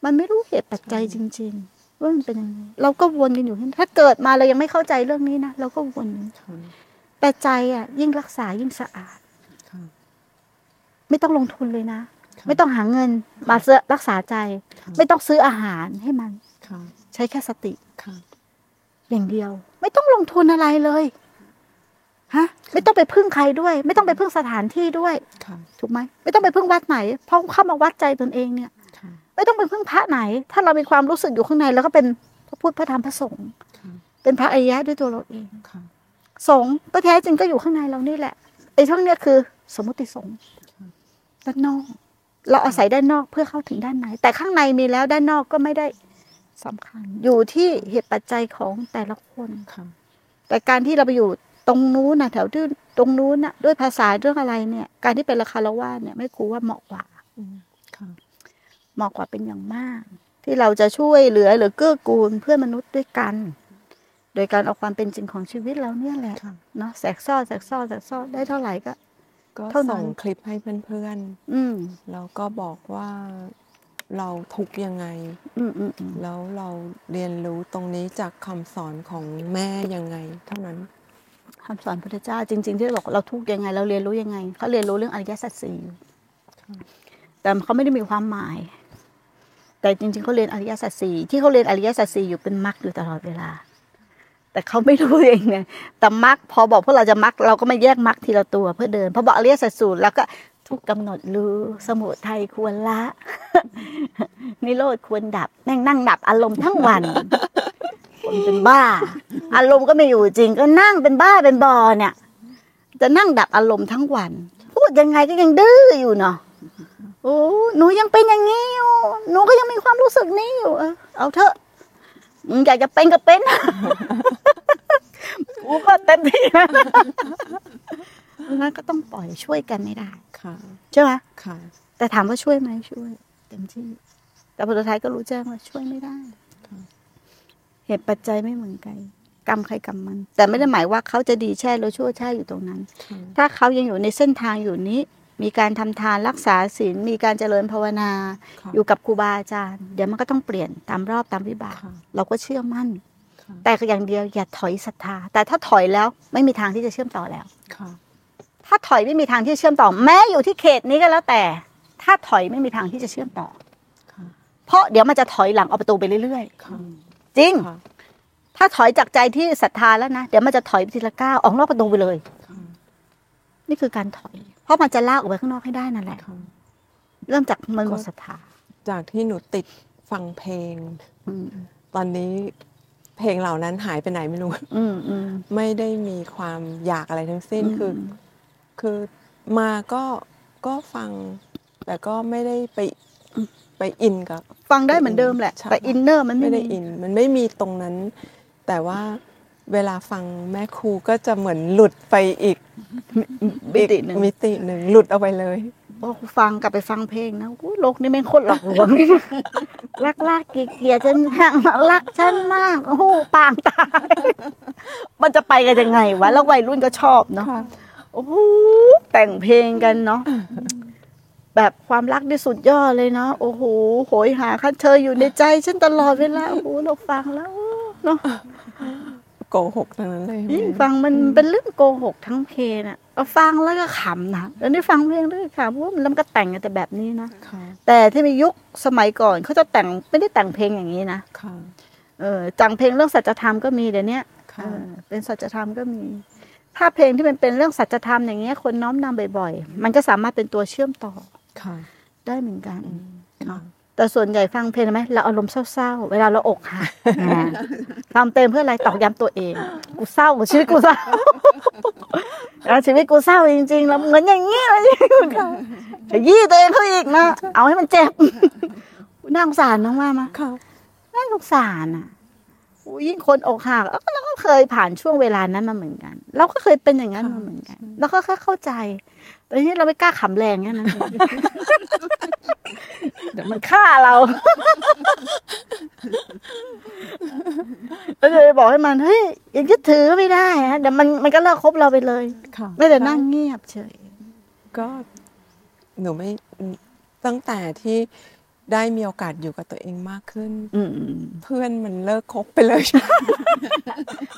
มันไม่รู้เหตุปัจจัยจริง ๆ ว่ามันเป็นยังไงเราก็วนกันอยู่ที่ถ้าเกิดมาเรายังไม่เข้าใจเรื่องนี้นะเราก็วนอยู่ค่ะแต่ใจอะ ยิ่งรักษายิ่งสะอาดค่ะไม่ต้องลงทุนเลยนะค่ะไม่ต้องหาเงินมาเสื้อรักษาใจค่ะไม่ต้องซื้ออาหารให้มันค่ะใช้แค่สติค่ะอย่างเดียว ไม่ต้องลงทุนอะไรเลยฮะไม่ต้องไปพึ่งใครด้วย ไม่ต้องไปพึ่งสถานที่ด้วยค่ะถูกไหมไม่ต้องไปพึ่งวัดไหนเพราะเข้ามาวัดใจตนเองเนี่ยค่ะ ไม่ต้องไปพึ่งพระไหน ถ้าเรามีความรู้สึกอยู่ข้างในแล้วก็เป็นพระพุทธพระธรรมพระสงฆ์ค่ะเป็นพระอริยะด้วยตัวเราเองค่ะสงฆ์ก็แท้จริงก็อยู่ข้างในเรานี่แหละไอ้ช่องเนี้ยคือ สมมติสงฆ์ด้านนอก เราอาศัยด้านนอกเพื่อเข้าถึงด้านในแต่ข้างในมีแล้วด้านนอกก็ไม่ได้สำคัญ อยู่ที่เหตุปัจจัยของแต่ละคนค่ะแต่การที่เราไปอยู่ตรงนู้นนะแถวที่ตรงนู้นนะด้วยภาษาเรื่องอะไรเนี่ย การที่เป็นราคารวาสเนี่ย ไม่ครูว่าเหมาะกว่าอืมค่ะ เหมาะกว่าเป็นอย่างมาก ที่เราจะช่วยเหลือหรือเกื้อกูลเพื่อนมนุษย์ด้วยกัน โดยการเอาความเป็นจริงของชีวิตเราเนี่ยแหละค่ะเนาะแสกซ่อแสกซ่อแสกซ่อได้เท่าไหร่ก็ก็เท่านั้นส่งคลิปให้เพื่อนอืมๆแล้วก็บอกว่าเราทุกข์ยังไงอืมอืมอืมแล้วเราเรียนรู้ตรงนี้จากคำสอนของแม่ยังไง เท่านั้นคำสอนพระพุทธเจ้าจริง ๆ ที่บอกเราทุกข์ยังไง เราเรียนรู้ยังไงเขาเรียนรู้เรื่องอริยสัจสี่อยู่แต่เขาไม่ได้มีความหมาย แต่จริงๆเขาเรียนอริยสัจสี่ที่เขาเรียนอริยสัจสี่อยู่เป็นมรรคอยู่ตลอดเวลา แต่เขาไม่รู้เองเนี่ยแต่มรรคพอบอกพวกเราจะมรรคเราก็มาแยกมรรคทีละตัวเพื่อเดินพอบอกอริยสัจสูตรแล้วก็ทุกกำหนดรู้สมุทัยควรละนิโรธควรดับนั่งนั่งดับอารมณ์ทั้งวันคนเป็นบ้า อารมณ์ก็ไม่อยู่จริง ก็นั่งเป็นบ้าเป็นบอเนี่ย จะนั่งดับอารมณ์ทั้งวัน พูดยังไงก็ยังดื้ออยู่เนาะ โอ้หนูยังเป็นอย่างนี้อยู่หนูก็ยังมีความรู้สึกนี้อยู่เออเอาเถอะมึงอยากจะเป็นก็เป็นกูก็เต็มที่นะงั้นก็ต้องปล่อยช่วยกันไม่ได้ค่ะใช่ไหมค่ะ แต่ถามว่าช่วยไหมช่วย เต็มที่ แต่ผลสุดท้ายก็รู้แจ้งว่าช่วยไม่ได้เหตุปัจจัยไม่เหมือนกันกรรมใครกรรมมัน แต่ไม่ได้หมายว่าเขาจะดีแช่หรือชั่วแช่อยู่ตรงนั้นค่ะถ้าเขายังอยู่ในเส้นทางอยู่นี้ มีการทำทานรักษาศีลมีการเจริญภาวนาค่ะอยู่กับครูบาอาจารย์ เดี๋ยวมันก็ต้องเปลี่ยนตามรอบตามวิบากค่ะเราก็เชื่อมั่นค่ะแต่ก็อย่างเดียวอย่าถอยศรัทธา แต่ถ้าถอยแล้วไม่มีทางที่จะเชื่อมต่อแล้วค่ะถ้าถอยไม่มีทางที่จะเชื่อมต่อ แม้อยู่ที่เขตนี้ก็แล้วแต่ ถ้าถอยไม่มีทางที่จะเชื่อมต่อค่ะเพราะเดี๋ยวมันจะถอยหลังเอาประตูไปเรื่อยค่ะๆจริงค่ะถ้าถอยจากใจที่ศรัทธาแล้วนะเดี๋ยวมันจะถอยไปทีละก้าวออกนอกประตูไปเลยค่ะ นี่คือการถอย เพราะมันจะลากออกไปข้างนอกให้ได้นั่นแหละค่ะเริ่มจากมันหมดศรัทธาจากที่หนูติดฟังเพลงอืมตอนนี้เพลงเหล่านั้นหายไปไหนไม่รู้อืมอืมไม่ได้มีความอยากอะไรทั้งสิ้นอืมคือ คือมาก็ก็ฟัง แต่ก็ไม่ได้ไปไปอินกับ ฟังได้เหมือนเดิมแหละใช่แต่อินเนอร์มันไม่ไม่ได้มีอิน มันไม่มีตรงนั้น แต่ว่า เวลาฟังแม่ครูก็จะเหมือนหลุดไปอีกมิติหนึ่งมิติหนึ่งหลุดเอาไปเลยพอฟังกลับไปฟังเพลงนะอู้โลกนี้แม่งโคตรหลอกลวงรักลากเกลียดฉันมากรักฉันมากโอ้โหปางตายมันจะไปกันยังไงวะแล้ววัยรุ่นก็ชอบเนาะค่ะโอ้โหแต่งเพลงกันเนาะแบบความรักที่สุดยอดเลยเนาะโอ้โหโหยหาคันเธออยู่ในใจฉันตลอดเวลาโอ้โหเราฟังแล้วเนาะ โกหกทั้งนั้นเลยยิ่งฟังมันเป็นเรื่องโกหกทั้งเพลงอะเราฟังแล้วก็ขำนะแล้วนี่ฟังเพลงแล้วก็ขำเพราะว่ามันแล้วมันก็แต่งกันแต่แบบนี้นะค่ะแต่ที่มียุคสมัยก่อนเขาจะแต่งไม่ได้แต่งเพลงอย่างนี้นะค่ะเออจังเพลงเรื่องสัจธรรมก็มีเดี๋ยวนี้ค่ะเออเป็นสัจธรรมก็มี ถ้าเพลงที่มันเป็นเรื่องสัจธรรมอย่างเงี้ยคนน้อมนำบ่อย ๆ มันก็สามารถเป็นตัวเชื่อมต่อค่ะได้เหมือนกันอืมค่ะ แต่ส่วนใหญ่ฟังเพลงไหมเราอารมณ์เศร้าๆ เวลาเราอกหักอ่าทำเต็มเพื่ออะไรตอกย้ำตัวเอง กูเศร้าชีวิตกูเศร้าแล้วชีวิตกูเศร้าจริงๆ แล้วเหมือนอย่างนี้เลยขยี้ตัวเองเขาอีกนะเอาให้มันเจ็บน่าสงสารน้องว่ามาค่ะน่าสงสารอะโอ้ยยิ่งคนอกหักเอ้าเราก็เคยผ่านช่วงเวลานั้นมาเหมือนกัน เราก็เคยเป็นอย่างนั้นมาเหมือนกัน แล้วก็แค่เข้าใจ แต่ทีนี้เราไม่กล้าขำแรงแค่นั้นเองเดี๋ยวมันฆ่าเราแล้วเลยบอกให้มันเฮ้ยยังจะถือไม่ได้ฮะเดี๋ยวมันมันก็เลิกคบเราไปเลยค่ะไม่แต่นั่งเงียบเฉย ก็หนูไม่ตั้งแต่ที่ ได้มีโอกาสอยู่กับตัวเองมากขึ้นอืมเพื่อนมันเลิกคบไปเลย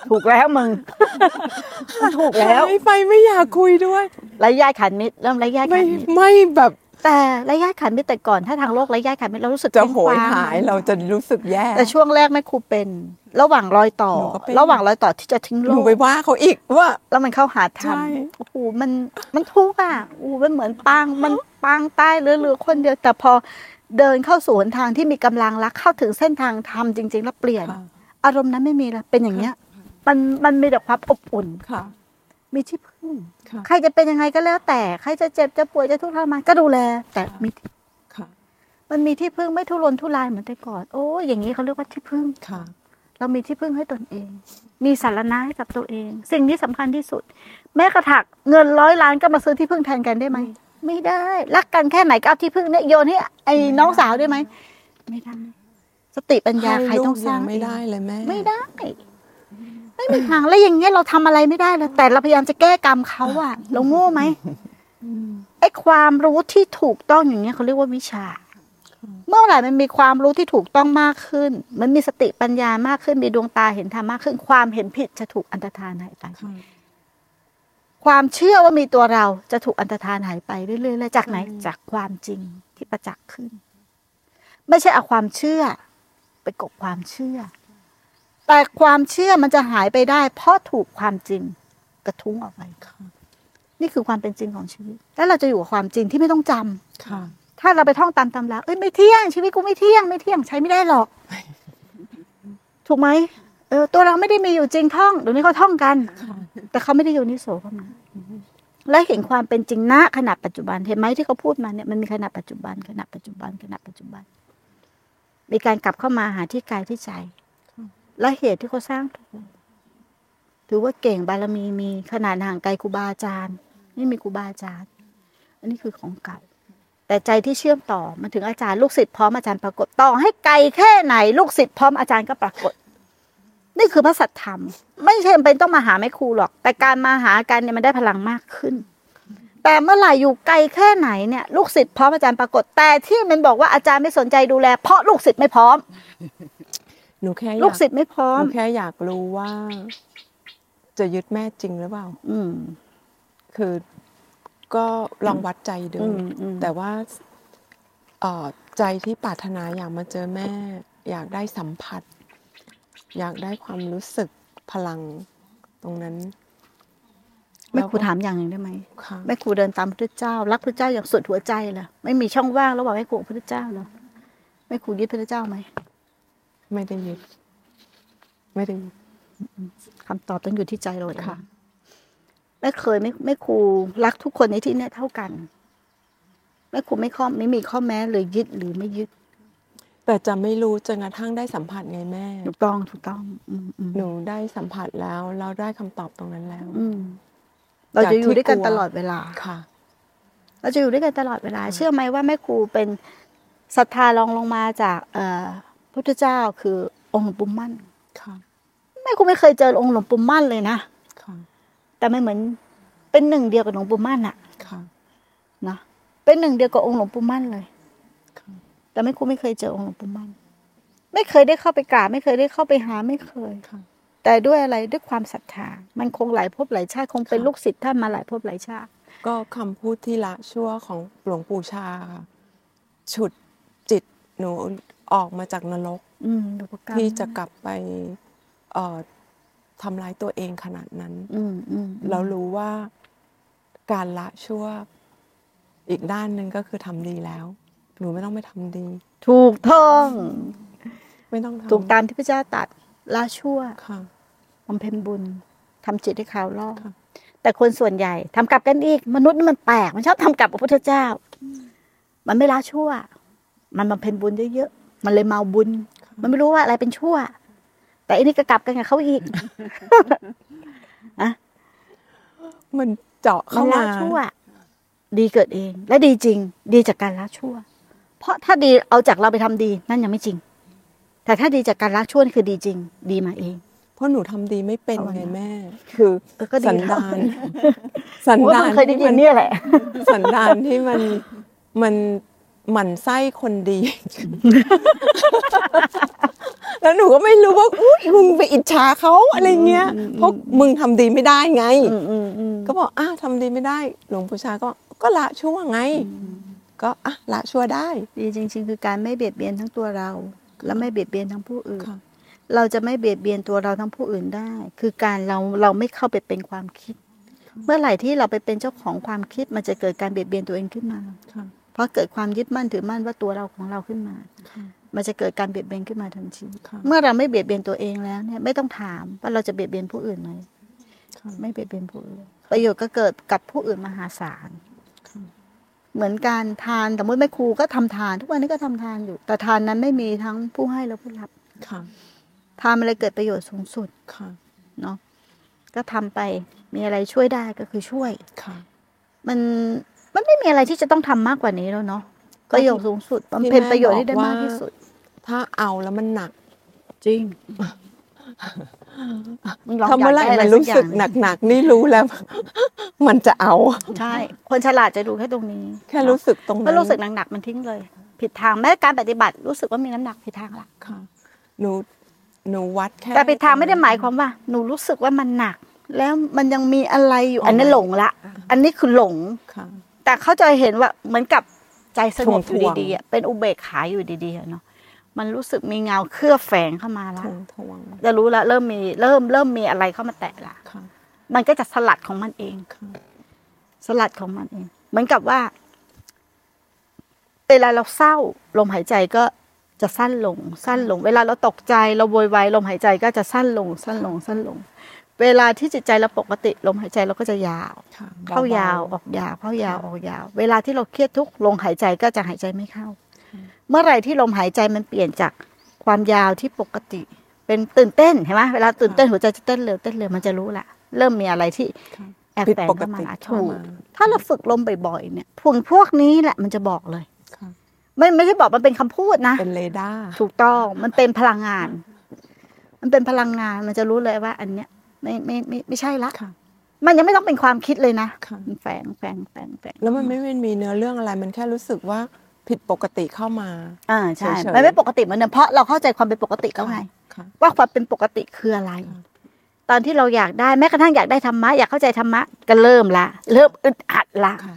ถูกแล้วมึงมันถูกแล้วไม่ไปไม่อยากคุยด้วยไร้ญาติขันมิตรเริ่มไร้ญาติไม่ขันมิตรไม่แบบแต่ไร้ญาติขันมิตรแต่ก่อนถ้าทางโลกไร้ญาติขันมิตรเรารู้สึกจะเคว้งโหยคว้งหายเราจะรู้สึกแย่ แต่ช่วงแรกแม่ครูเป็น ระหว่างรอยต่อหนูก็เป็นระหว่างรอยต่อที่จะทิ้งโลหนูกไปว่าเขาอีกว่า แล้วมันเข้าหาธรรมใช่โอ้โหมันมันทุกข์อะโอ้โหมันเหมือนปางมันปางใต้เหลือเหลือคนเดียวแต่พอ เดินเข้าสู่หนทางที่มีกำลังรักเข้าถึงเส้นทางธรรมจริง ๆ แล้วเปลี่ยนค่ะอารมณ์นั้นไม่มีละเป็นอย่างเงี้ย มันมันมีแต่ความอบอุ่นค่ะ มีที่พึ่งค่ะใครจะเป็นยังไงก็แล้ว แต่ใครจะเจ็บจะป่วยจะทุกข์ทรมานก็ดูแล แต่มีที่ค่ะมันมีที่พึ่งไม่ทุรนทุรายเหมือนแต่ก่อนโอ้ยอย่างนี้เขาเรียกว่าที่พึ่งค่ะเรามีที่พึ่งให้ตนเอง มีสารณะให้กับตัวเอง สิ่งที่สำคัญที่สุด แม้กระถักเงินร้อยล้านก็มาซื้อที่พึ่งแทนกันได้ไหม ไม่ได้ รักกันแค่ไหนก็เอาที่พึ่งเนี่ยโยนให้ไอ้น้องสาวได้ไหมไม่ได้สติปัญญาใครต้องสร้างให้ลูกยัไม่เองได้เลยแม่ไม่ได้ ไม่มีทางแล้วอย่างเงี้ยเราทำอะไรไม่ได้เลยแต่เราพยายามจะแก้กรรมเขาอะเราโง่ไหมไอ้ความรู้ที่ถูกต้องอย่างเงี้ยเขาเรียกว่าวิชา เมื่อไหร่มันมีความรู้ที่ถูกต้องมากขึ้น มันมีสติปัญญามากขึ้นมีดวงตาเห็นธรรมมากขึ้น ความเห็นผิดจะถูกอันตรธานหายไป ค่ะความเชื่อว่ามีตัวเราจะถูกอันตรธานหายไปเรื่อยๆแล้วจากไหนจากความจริงที่ประจักษ์ขึ้น ไม่ใช่เอาความเชื่อ ไปกบความเชื่อ แต่ความเชื่อมันจะหายไปได้ เพราะถูกความจริงกระทุ้งออกไปค่ะนี่คือความเป็นจริงของชีวิต แล้วเราจะอยู่กับความจริงที่ไม่ต้องจำค่ะถ้าเราไปท่องตามตำราเอ้ยไม่เที่ยงชีวิตกูไม่เที่ยงไม่เที่ยงใช้ไม่ได้หรอก ถูกไหม เออตัวเราไม่ได้มีอยู่จริงท่องเดี๋ยวนี้เขาท่องกัน แต่เขาไม่ได้โยนิโสเข้ามาและเห็นความเป็นจริงณขณะปัจจุบันเห็นไหมที่เขาพูดมาเนี่ยมันมีขณะปัจจุบันขณะปัจจุบันขณะปัจจุบัน มีการกลับเข้ามาหาที่กายที่ใจ และเหตุที่เขาสร้างถูกถือว่าเก่งบารมีมีขนาดห่างไกลครูบาอาจารย์นี่มีครูบาอาจารย์ อันนี้คือของเก่า แต่ใจที่เชื่อมต่อมาถึงอาจารย์ลูกศิษย์พร้อมอาจารย์ปรากฏต่อให้ไกลแค่ไหน ลูกศิษย์พร้อมอาจารย์ก็ปรากฏ นี่คือพระสัทธรรม ไม่ใช่จำเป็นต้องมาหาแม่ครูหรอก แต่การมาหากันเนี่ยมันได้พลังมากขึ้น แต่เมื่อไหร่อยู่ไกลแค่ไหนเนี่ย ลูกศิษย์พร้อมอาจารย์ปรากฏแต่ที่มันบอกว่าอาจารย์ไม่สนใจดูแล เพราะลูกศิษย์ไม่พร้อม หนูแค่อยาลูกศิษย์ไม่พร้อหมนูแค่อยากรู้ว่า จะยึดแม่จริงหรือเปล่า อืม คือก็ลองวัดใจดูอืมอืมแต่ว่าเอ่อใจที่ปรารถนาอยากมาเจอแม่ อยากได้สัมผัส อยากได้ความรู้สึกพลังตรงนั้นแม่ครูล้วก็ถามอย่างหนึ่งได้ไหมค่ะแม่ครูเดินตามพระพุทธเจ้า รักพระเจ้าอย่างสุดหัวใจเหรอไม่มีช่องว่างระหว่างแม่ครูกับพระพุทธเจ้าเหรอแม่ครูยึดพระพุทธเจ้าไหมไม่ได้ยึดไม่ได้ยึดคำตอบต้องอยู่ที่ใจเราเองค่ะแม่เคยไม่ไม่ครูรักทุกคนในที่เนี้ยเท่ากันแม่ครูไม่ข้อไม่มีข้อแม้เลยยึดหรือไม่ยึด แต่จะไม่รู้จนกระทั่งได้สัมผัสไงแม่ ถูกต้องถูกต้องอืมอืมหนูได้สัมผัสแล้ว เราได้คำตอบตรงนั้นแล้ว อืมเราจะอยู่ด้วยกันตลอดเวลาค่ะ เราจะอยู่ด้วยกันตลอดเวลา เชื่อไหมว่าแม่ครูเป็นศรัทธารองลงมาจาก เอ่อพุทธเจ้าคือองค์หลวงปู่มั่นค่ะแม่ครูไม่เคยเจอองค์หลวงปู่มั่นเลยนะค่ะแต่มันเหมือนเป็นหนึ่งเดียวกับหลวงปู่มั่นอะค่ะนะเป็นหนึ่งเดียวกับองค์หลวงปู่มั่นเลยค่ะ แต่แม่ครูไม่เคยเจอองค์หลวงปู่มั่น ไม่เคยได้เข้าไปกราบ ไม่เคยได้เข้าไปหาไม่เคยค่ะ แต่ด้วยอะไรด้วยความศรัทธา มันคงหลายภพหลายชาติคงเป็นค่ะลูกศิษย์ท่านมาหลายภพหลายชาติ ก็คำพูดที่ละชั่วของหลวงปู่ชาค่ะฉุดจิตหนูออกมาจากนรกอืมดูประกรรมที่จะกลับไปเอ่อทำร้ายตัวเองขนาดนั้นอืมอืมเรารู้ว่าการละชั่วอีกด้านหนึ่งก็คือทำดีแล้ว หนูไม่ต้องไปทำดี ถูกต้องไม่ต้องทำถูกตามที่พระเจ้าตรัดละชั่วค่ะบำเพ็ญบุญทำจิตให้ขาวรอบค่ะแต่คนส่วนใหญ่ทำกลับกันอีก มนุษย์นี่มันแปลกมันชอบทำกลับกับพระพุทธเจ้า มันไม่ละชั่ว มันบำเพ็ญบุญเยอะๆมันเลยเมาบุญ มันไม่รู้ว่าอะไรเป็นชั่ว แต่อันนี้ก็กลับกันกับเขาอีกมันเจาะมัเข้านมาละชั่ว ดีเกิดเอง และดีจริง ดีจากการละชั่ว เพราะถ้าดีเอาจากเราไปทำดี นั่นยังไม่จริง แต่ถ้าดีจากการละชั่วนี่คือดีจริง ดีมาเอง เพราะหนูทำดีไม่เป็นเอาไว้ไงนะแม่ คือเออก็ดีสันแล้วดาน สันโอ้ยดาเพิ่นงเคยได้ที่ยิมันนเนี่ยแหละ สันดานที่มันมันหมั่นไส้คนดี แล้วหนูก็ไม่รู้ว่าอุ้ยมึงไปอิจฉาเขาอะไรเงี้ยอืมเพราะมึงทำดีไม่ได้ไงอืมอืมอืมก็บอกอ้าวทำดีไม่ได้ หลวงปู่ชาก็ก็ละชั่วไง ก็อะละชั่วได้ ดีจริง ๆ คือการไม่เบียดเบียนทั้งตัวเรา และไม่เบียดเบียนทั้งผู้อื่นค่ะเราจะไม่เบียดเบียนตัวเราทั้งผู้อื่นได้ คือการเราเราไม่เข้าไปเป็นความคิด เมื่อไหร่ที่เราไปเป็นเจ้าของความคิดมันจะเกิดการเบียดเบียนตัวเองขึ้นมาค่ะเพราะเกิดความยึดมั่นถือมั่นว่าตัวเราของเราขึ้นมาค่ะมันจะเกิดการเบียดเบียนขึ้นมาทันทีค่ะเมื่อเราไม่เบียดเบียนตัวเองแล้วเนี่ยไม่ต้องถามว่าเราจะเบียดเบียนผู้อื่นไหมค่ะไม่เบียดเบียนผู้อื่นประโยชน์ก็เกิดกับผู้อื่นมหาศาลค่ะ เหมือนการทานสมมติแม่ครูก็ทำทาน ทุกวันนี้ก็ทำทานอยู่ แต่ทานนั้นไม่มีทั้งผู้ให้และผู้รับค่ะทานอะไรเกิดประโยชน์สูงสุดค่ะเนาะก็ทำไปมีอะไรช่วยได้ก็คือช่วยค่ะ มันมันไม่มีอะไรที่จะต้องทำมากกว่านี้แล้วเนาะก็ประโยชน์สูงสุดที่บำเพ็ญแม่ประโยชน์ที่ได้บอกว่ามากที่สุด ถ้าเอาแล้วมันหนัก จริง มึงลองถ้าเมื่อไหร่ยากได้มันอะรู้สึกสัอย่างหนักๆนี่รู้แล้ว มันจะเอา ใช่ คนฉลาดจะดูแค่ตรงนี้ แค่รู้สึกตรงนั้นก็รู้สึกหนักๆมันทิ้งเลย ผิดทางแม้การปฏิบัติรู้สึกว่ามีน้ำหนักผิดทางละค่ะหนูหนูวัดแค่แต่ผิดทางไม่ได้หมายความว่า หนูรู้สึกว่ามันหนัก แล้วมันยังมีอะไรอยู่อันนี้หลงละ อันนี้คือหลงค่ะแต่เขาจะเห็นว่าเหมือนกับใจสงบอยู่ถ่วงๆดีๆอะเป็นอุเบกขาอยู่ดีๆอะเนาะ มันรู้สึกมีเงาเคลือบแฝงเข้ามาแล้ทววงทวงจะรู้แล้วเริ่มมีเริ่มเริ่มมีอะไรเข้ามาแตะละค่ะมันก็จะสลัดของมันเองค่ะสลัดของมันเอง เหมือนกับว่า เวลาเราเศร้า ลมหายใจก็จะสั้นลง สั้นลง เวลาเราตกใจเราโวยวายลมหายใจก็จะสั้นลง สั้นลง สั้นลง เวลาที่จิตใจเราปกติลมหายใจเราก็จะยาวค่ะเข้ายาวออกยาว เข้ายาวออกยาว เวลาที่เราเครียดทุกข์ลมหายใจก็จะหายใจไม่เข้า เมื่อไหร่ที่ลมหายใจมันเปลี่ยนจากความยาวที่ปกติ เป็นตื่นเต้นเห็นไหมเวลาตื่นเต้นหัวใจจะเต้นเร็วเต้นเร็วมันจะรู้ละเริ่มมีอะไรที่ค่ะแอบผิดแฝงปกเข้ามาติละเข้าถูกมาถ้าเราฝึกลมบ่อยๆเนี่ยพวกพวกนี้แหละมันจะบอกเลยค่ะไม่ไม่ได้บอกมันเป็นคำพูดนะ เป็นเรดาร์ถูกต้องมันเป็นพลังงาน มันเป็นพลังงานมันจะรู้เลยว่า อันเนี้ยไม่ไม่ไม่ไม่ใช่ละค่ะมันยังไม่ต้องเป็นความคิดเลยนะค่ะมันแฝงแฝงแฝงแฝงแล้วมันไม่ไม่มีเนื้อเรื่องอะไร มันแค่รู้สึกว่า ผิดปกติเข้ามา อ่าใช่เฉยๆมันไม่ปกติเหมือนเดิมเพราะเราเข้าใจความเป็นปกติแล้วไงค่ะว่าความเป็นปกติคืออะไรค่ะตอนที่เราอยากได้แม้กระทั่งอยากได้ธรรมะอยากเข้าใจธรรมะก็เริ่มละ เริ่มอึดอัดละค่ะ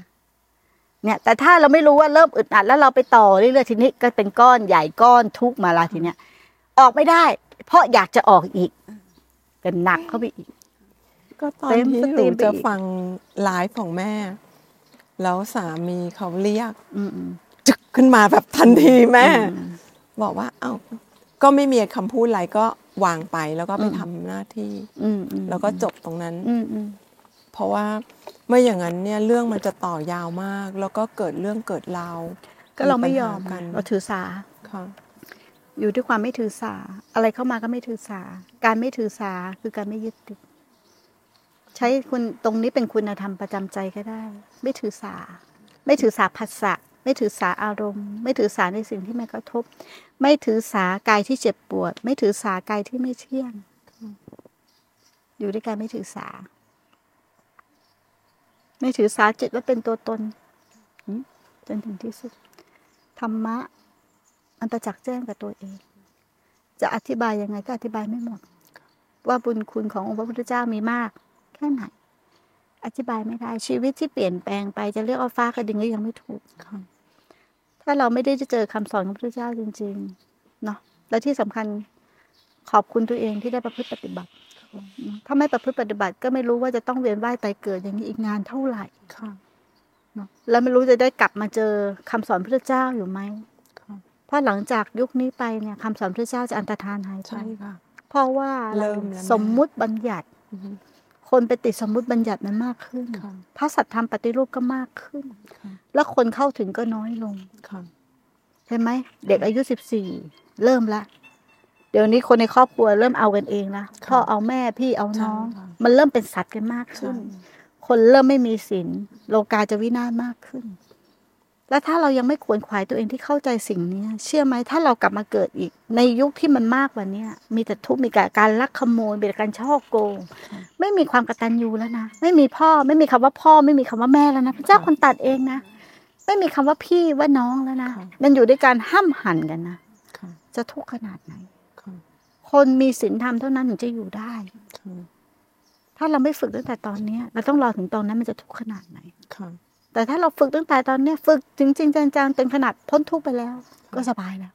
เนี่ย แต่ถ้าเราไม่รู้ว่าเริ่มอึดอัดแล้วเราไปต่อเรื่อยๆทีนี้ก็เป็นก้อนใหญ่ก้อนทุกข์มาละทีเนี้ยออกไม่ได้ เพราะอยากจะออกอีกเป็นหนักเข้าไปอีก ก็ตอนเต็มที่สหตรีนูมไปจะอีกฟังไลฟ์ของแม่ แล้วสามีเขาเรียกอืมอืม จึกขึ้นมาแบบทันทีแม่อืมบอกว่า เอ้าก็ไม่มีคำพูดอะไรก็วางไปแล้วก็ไปอืมทำหน้าที่อืมอืมแล้วก็จบตรงนั้นอืมอืมเพราะว่าไม่อย่างนั้นเนี่ยเรื่องมันจะต่อยาวมาก แล้วก็เกิดเรื่องเกิดราวก็เราไม่ยอมปัญหากันเราถือสาค่ะอยู่ด้วยความไม่ถือสา อะไรเข้ามาก็ไม่ถือสา การไม่ถือสาคือการไม่ยึดติด ใช้คุณตรงนี้เป็นคุณธรรมประจำใจก็ได้ ไม่ถือสา ไม่ถือสาผัสสะ ไม่ถือสาอารมณ์ ไม่ถือสาในสิ่งที่มากระทบ ไม่ถือสากายที่เจ็บปวด ไม่ถือสากายที่ไม่เที่ยง อยู่ด้วยการไม่ถือสา ไม่ถือสาจิตว่าเป็นตัวตนจนถึงที่สุดธรรมะ มันประจักษ์แจ้งกับตัวเอง จะอธิบายยังไงก็อธิบายไม่หมด ว่าบุญคุณขององค์พระพุทธเจ้ามีมาก แค่ไหนอธิบายไม่ได้ชีวิตที่เปลี่ยนแปลงไปจะเรียกว่าฟ้ากระดิ่งก็ยังไม่ถูกค่ะ ถ้าเราไม่ได้เจอคำสอนของพระพุทธเจ้าจริงๆเนาะและที่สำคัญขอบคุณตัวเองที่ได้ประพฤติปฏิบัติ ถ้าไม่ประพฤติปฏิบัติก็ไม่รู้ว่าจะต้องเวียนว่ายตายเกิดอย่างนี้อีกนานเท่าไหร่ค่ะเนาะแล้วไม่รู้จะได้กลับมาเจอคำสอนพระพุทธเจ้าอยู่ไหมค่ะเพราะหลังจากยุคนี้ไปเนี่ยคำสอนพระเจ้าจะอันตรธานหายไปใช่ค่ะเพราะว่าเริ่มแล้วนะสมมุติบัญญัติอือฮึ คนไปติดสมมุติบัญญัติมันมากขึ้นค่ะพระสัทธรรมปฏิรูปก็มากขึ้นค่ะแล้วคนเข้าถึงก็น้อยลงค่ะใช่ไหมเด็กอายุสิบสี่เริ่มละเดี๋ยวนี้คนในครอบครัวเริ่มเอากันเองละพ่อเอาแม่พี่เอาน้องใช่ค่ะมันเริ่มเป็นสัตว์กันมากขึ้ใช่นคนเริ่มไม่มีศีลโลกาจะวินาศมากขึ้น แล้วถ้าเรายังไม่ขวนขวายตัวเองที่เข้าใจสิ่งเนี้ยเชื่อไหมถ้าเรากลับมาเกิดอีก ในยุคที่มันมากกว่าเนี้ยมีแต่ทุกข์มีแต่การลักขโมยมีแต่การช่อโกง ไม่มีความกตัญญูแล้วนะ ไม่มีพ่อไม่มีคำว่าพ่อ ไม่มีคำว่าแม่แล้วนะ พระเจ้าคนตัดเองนะ ไม่มีคำว่าพี่ว่าน้องแล้วนะค่ะมันอยู่ด้วยการห้ามหันกันนะค่ะจะทุกข์ขนาดไหนค่ะคนมีศีลธรรมเท่านั้นถึงจะอยู่ได้ค่ะถ้าเราไม่ฝึกตั้งแต่ตอนเนี้ยเราต้องรอถึงตอนนั้นมันจะทุกข์ขนาดไหนค่ะแต่ถ้าเราฝึกตั้งแต่ตอนเนี้ยฝึกจริงจริงๆจังๆจนขนาดพ้นทุกข์ไปแล้ว ก็สบายแล้ว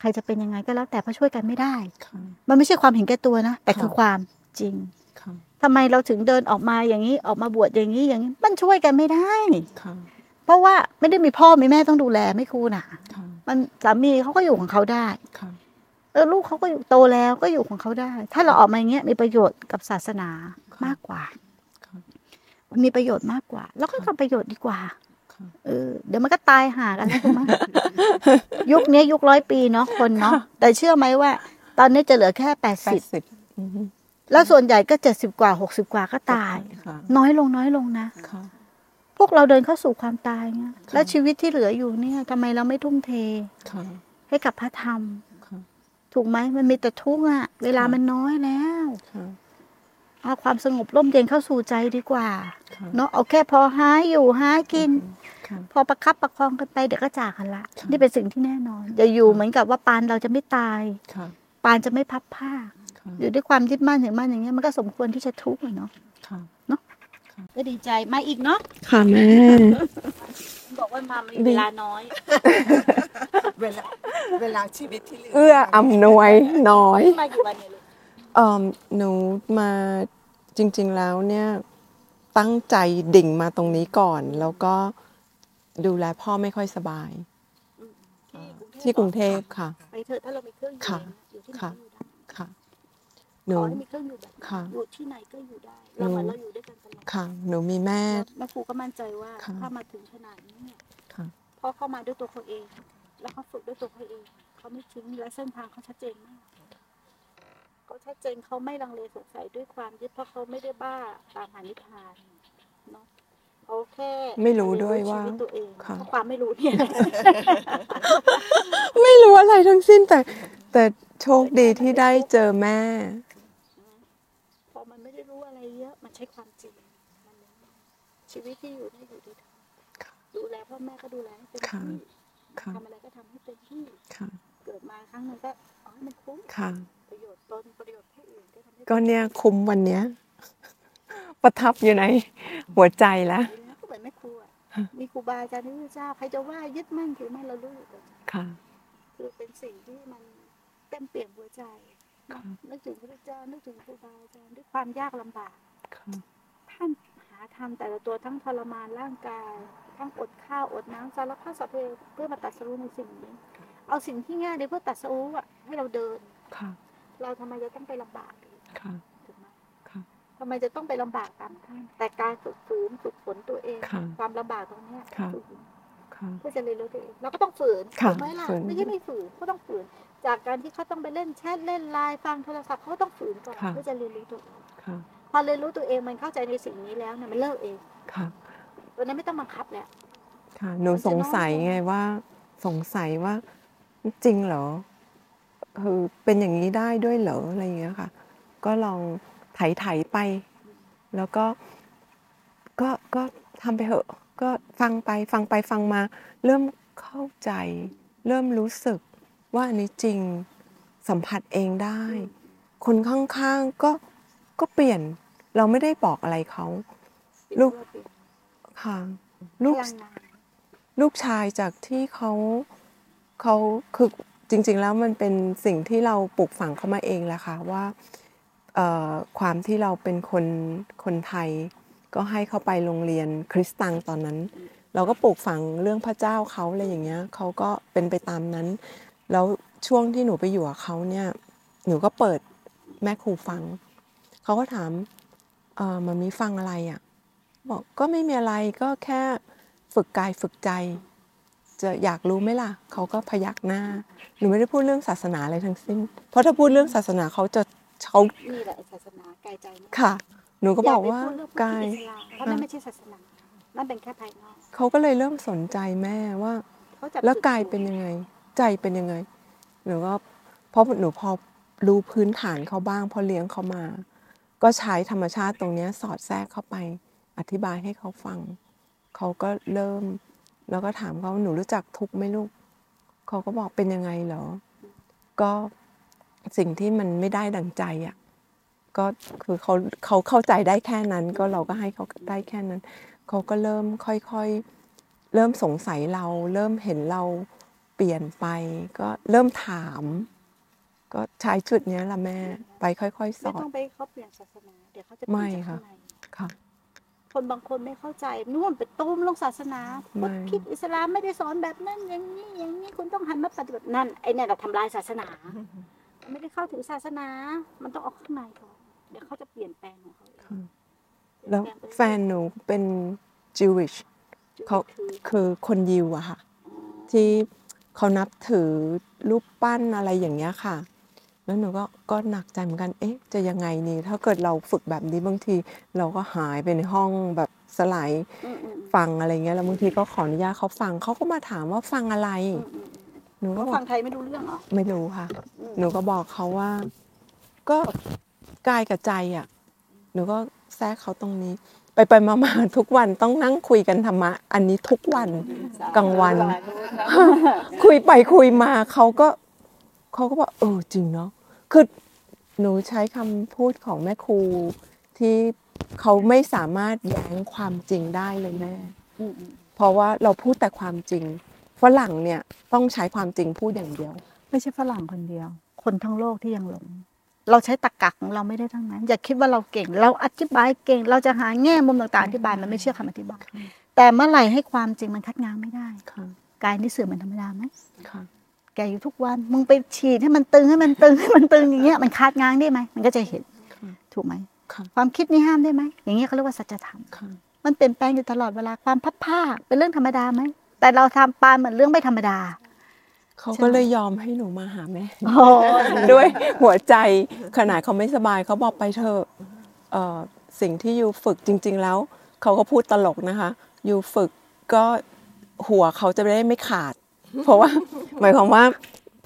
ใครจะเป็นยังไงก็แล้วแต่เพราะช่วยกันไม่ได้ค่ะมันไม่ใช่ความเห็นแก่ตัวนะ แต่ค่ะคือความจริงค่ะ ทำไมเราถึงเดินออกมาอย่างนี้ออกมาบวชอย่างนี้อย่างนี้ มันช่วยกันไม่ได้ค่ะเพราะว่าไม่ได้มีพ่อมีแม่ต้องดูแลไม่ครูน่ะค่ะมันสามีเขาก็อยู่ของเขาได้ค่ะเออลูกเขาก็อยู่โตแล้วก็อยู่ของเขาได้ ถ้าเราออกมาอย่างเงี้ยมีประโยชน์กับศาสนามากกว่าค่ะมันมีประโยชน์มากกว่า แล้วก็ทำประโยชน์ดีกว่าค่ะเออเดี๋ยวมันก็ตายหากันแล้วถูกไหมยุคนี้ยุคร้อยปีเนาะคนเนาะแต่เชื่อไหมว่า ตอนนี้จะเหลือแค่แปดแปสิดบสิบอือฮึ แล้วส่วนใหญ่ก็เจ็ดสิบกว่าหกสิบกว่าก็ตายค่ะน้อยลงน้อยลงนะค่ะพวกเราเดินเข้าสู่ความตายเนี่ยแล้วชีวิตที่เหลืออยู่เนี่ยทำไมเราไม่ทุ่มเทค่ะให้กับพระธรรมค่ะถูกไหมมันมีแต่ทุกข์อะเวลามันน้อยแล้วค่ะเอาความสงบร่มเย็นเข้าสู่ใจดีกว่าค่ะเนาะเอาแค่พอหาอยู่หากินค่ะพอประคับประคองกันไปเดี๋ยวก็จากกันละค่ะนี่เป็นสิ่งที่แน่นอนอย่าอยู่เหมือนกับว่าปานเราจะไม่ตายค่ะปานจะไม่พับผ้าค่ะ อยู่ด้วยความยึดมั่นถือมั่นอย่างเงี้ยมันก็สมควรที่จะทุกข์อะเนาะค่ะก็ดีใจมาอีกเนาะค่ะแม่บอกว่ามามีเวลาน้อย เวลาเวลาชีวิตที่เหลือเอื้ออำนวยน้อยมากี่วันเนี่ยลูกเอ่อหนูมาจริง ๆแล้วเนี่ยตั้งใจดิ่งมาตรงนี้ก่อน แล้วก็ดูแลพ่อไม่ค่อยสบาย ที่กรุงเทพค่ะไปเถอะถ้าเรามีเครื่องอยู่ค่ะอยู่ที่ไหน ค่ะ ก็อยู่ได้ ค่ะ ห ขนูอให้มีเครื่องอยู่แบบนี้ค่ะ อยู่ที่ไหนก็อยู่ได้เราเหมือนเราอยู่ด้วยกันตลอดค่ะ หนูมีแม่ แม่ครูก็มั่นใจว่าค่ะ ถ้ามาถึงขนาดนี้เนี่ยค่ะ พ่อเข้ามาด้วยตัวเขาเอง แล้วเขาฝึกด้วยตัวเขาเองเขาไม่ทิ้งและเส้นทางเขาชัดเจนมากเขาชัดเจนเขาไม่ลังเลสงสัยด้วยความยึดเพราะเขาไม่ได้บ้าตามหานิพพานเนาะเขาแค่ไม่รู้ด้วยว่าชีตตัวเองค่ะ เพราะความไม่รู้เนี่ย ไม่รู้อะไรทั้งสิ้นแต่ แต่โชคดีที่ได้เจอแม่ พอมันไม่ได้รู้อะไรเยอะ มันใช้ความจริงมันเลยชีวิตที่อยู่เนี่ยอยู่ที่ธรรมค่ะดูแลพ่อแม่ก็ดูแลให้เต็มค่ะที่ค่ะทำอะไรก็ทำให้เต็มที่ค่ะเกิดมาครั้งหนึ่งก็เอาให้มันคุ้มค่ะประโยชน์ตนประโยชน์ผู้อื่นก็ทำให้ก็เนี่ยคุ้มวันเนี้ย ประทับอยู่ในหัวใจแล้วแล้วก็เหมือนแม่ครูอะมีครูบาอาจารย์ที่พระเจ้าใครจะว่ายึดมั่นถือมั่นเรารู้อยู่แล้วค่ะ คือเป็นสิ่งที่มันเต็มเปี่ยมหัวใจค่ะ นึกถึงพระเจ้านึกถึงครูบาอาจารย์ด้วยความยากลำบากค่ะท่านหาทำแต่ละตัวทั้งทรมานร่างกาย ทั้งอดข้าวอดน้ำสารพัดสัพเพเพื่อมาตัดสู้ในสิ่งนี้ เอาสิ่งที่ง่ายเลยเพื่อตัดสู้อะให้เราเดินค่ะเราทำไมจะต้องไปลำบากอีกค่ะถูกไหมค่ะทำไมจะต้องไปลำบากตามท่านแต่การฝึกฝืนฝึกฝนตัวเองค่ะความลำบากตรงเนี้ยค่ะฝืนค่ะเพื่อจะเรียนรู้ตัวเองเราก็ต้องฝืนค่ะถูกไหมล่ะฝืนไม่ใช่ไม่ฝืนก็ต้องฝืน จากการที่เขาต้องไปเล่นแชทเล่นไลน์ฟังโทรศัพท์เขาก็ต้องฝืนก่อนค่ะเพื่อจะเรียนรู้ตัวเองค่ะพอเรียนรู้ตัวเองมันเข้าใจในสิ่งนี้แล้วเนี่ยมันเลิกเองค่ะตัวนั้นไม่ต้องบังคับแล้วค่ะ หนูสงสัยไงว่า สงสัยว่าจริงเหรอคือเป็นอย่างนี้ได้ด้วยเหรออะไรอย่างเงี้ยค่ะ ก็ลองไถไถๆไป แล้วก็ ก็ก็ทำไปเหอะ ก็ฟังไปฟังไปฟังมา เริ่มเข้าใจ เริ่มรู้สึก ว่าอันนี้จริงสัมผัสเองได้ คนข้างๆก็ก็เปลี่ยนเราไม่ได้บอกอะไรเขาลูกค่ะลูกลูกชายจากที่เขาเขาคือจริง ๆ แล้วมันเป็นสิ่งที่เราปลูกฝังเขามาเองแหละค่ะว่าความที่เราเป็นคนคนไทย ก็ให้เขาไปโรงเรียนคริสตังตอนนั้น เราก็ปลูกฝังเรื่องพระเจ้าเขาอะไรอย่างเงี้ยเขาก็เป็นไปตามนั้น แล้วช่วงที่หนูไปอยู่กับเขาเนี่ย หนูก็เปิดแม่ครูฟัง เขาก็ถามเออมันมีฟังอะไรอะ่ะ บอกก็ไม่มีอะไรก็แค่ฝึกกายฝึกใจ จะอยากรู้ไหมล่ะ เขาก็พยักหน้า หนูไม่ได้พูดเรื่องศาสนาอะไรทั้งสิ้น เพราะถ้าพูดเรื่องศาสนาเขาจะเขานี่แหละศาสนากายใจเนี่ยค่ะ หนูก็บอกว่าย่ไปพูดเรื่องพุทธกายอิสลามเพราะนั่นไม่ใช่ศาสนานั่นเป็นแค่ภายนอกเขาก็เลยเริ่มสนใจแม่ว่าเขาจะแล้วกายเป็นยังไง ใจเป็นยังไงหรือว่าเพราะหนูพอรู้พื้นฐานเขาบ้างพอเลี้ยงเขามา ก็ใช้ธรรมชาติตรงนี้สอดแทรกเข้าไป อธิบายให้เขาฟัง เขาก็เริ่ม แล้วก็ถามเขาหนูรู้จักทุกไหมลูก เขาก็บอกเป็นยังไงเหรอ ก็สิ่งที่มันไม่ได้ดังใจอะก็คือเขาเขาเข้าใจได้แค่นั้น ก็เราก็ให้เขาได้แค่นั้น เขาก็เริ่มค่อยๆ เริ่มสงสัยเรา เริ่มเห็นเรา เปลี่ยนไปก็เริ่มถาม ก็ใช้จุดเนี้ยละแม่ ไปค่อยๆสไม่อต้ดองไปเขาเปลี่ยนศาสนาเดี๋ยวเขาจะไม่เปลี่ยนจากค่ะข้างในค่ะ คนบางคนไม่เข้าใจนู่นไปต้มลงศาสนาไม่พุทธคิดอิสลามไม่ได้สอนแบบนั้นอย่างนี้อย่างนี้คุณต้องหันมาปฏิบัตินั่นไอ้เนี่ยเราทำลายศาสนา ไม่ได้เข้าถึงศาสนา มันต้องเอาข้างในก่อนเดี๋ยวเขาจะเปลี่ยนแปลงของเขาเองค่ะแล้วเปยนไปแฟนหนูเป็น Jewish เขาคือคือคนยิวอะค่ะ ที่ เขานับถือรูปปั้นอะไรอย่างเงี้ยค่ะ แล้วหนูก็ก็หนักใจเหมือนกัน เอ๊ะ จะยังไงนี่ ถ้าเกิดเราฝึกแบบนี้บางที เราก็หายไปในห้องแบบสลายอืมอืมฟังอะไรเงี้ย แล้วบางทีก็ขออนุญาตเขาฟัง เขาก็มาถามว่าฟังอะไรอืมอืมหนูก็เขาบอฟักงไทยไม่รู้เรื่องเหรอ ไม่รู้ค่ะอืมหนูก็บอกเขาว่า ก็กายกับใจอะ หนูก็แทรกเขาตรงนี้ ไปไปมามาทุกวันต้องนั่งคุยกันธรรมะ อันนี้ทุกวันกลางวัน คุยไปคุยมาเขาก็เขาก็บอกเออจริงเนาะคือหนูใช้คำพูดของแม่ครูที่เขาไม่สามารถแย้งความจริงได้เลยแม่อืมอืมเพราะว่าเราพูดแต่ความจริงฝรั่งเนี่ยต้องใช้ความจริงพูดอย่างเดียว ไม่ใช่ฝรั่งคนเดียว คนทั้งโลกที่ยังหลง เราใช้ตรรกะของเราไม่ได้ทั้งนั้น อย่าคิดว่าเราเก่ง เราอธิบายเก่ง เราจะหาแง่มุมต่างๆอธิบายมันไม่เชื่อคำอธิบาย แต่เมื่อไหร่ให้ความจริงมันคัดง้างไม่ได้ค่ะกายนี่เสื่อมมันธรรมดาไหมค่ะแกอยู่ทุกวันมึงไปฉีดให้มันตึงให้มันตึงให้มันตึงอย่างเงี้ยมันคาดง้างได้ไหมมันก็จะเห็นค่ะถูกไหมค่ะความคิดนี่ห้ามได้ไหมอย่างเงี้ยเขาเรียกว่าสัจธรรมค่ะมันเปลี่ยนแปลงอยู่ตลอดเวลาความพัดผ้าเป็นเรื่องธรรมดาไหมแต่เราทำปานเหมือนเรื่องไม่ธรรมดา เขาก็เลยยอมให้หนูมาหาแม่โอ้ด้วยหัวใจขนาดเขาไม่สบายเขาบอกไปเถอะเอ่อสิ่งที่ยูฝึกจริง ๆ แล้วเขาก็พูดตลกนะคะยูฝึกก็หัวเขาจะได้ไม่ขาด เพราะว่า หมายความว่า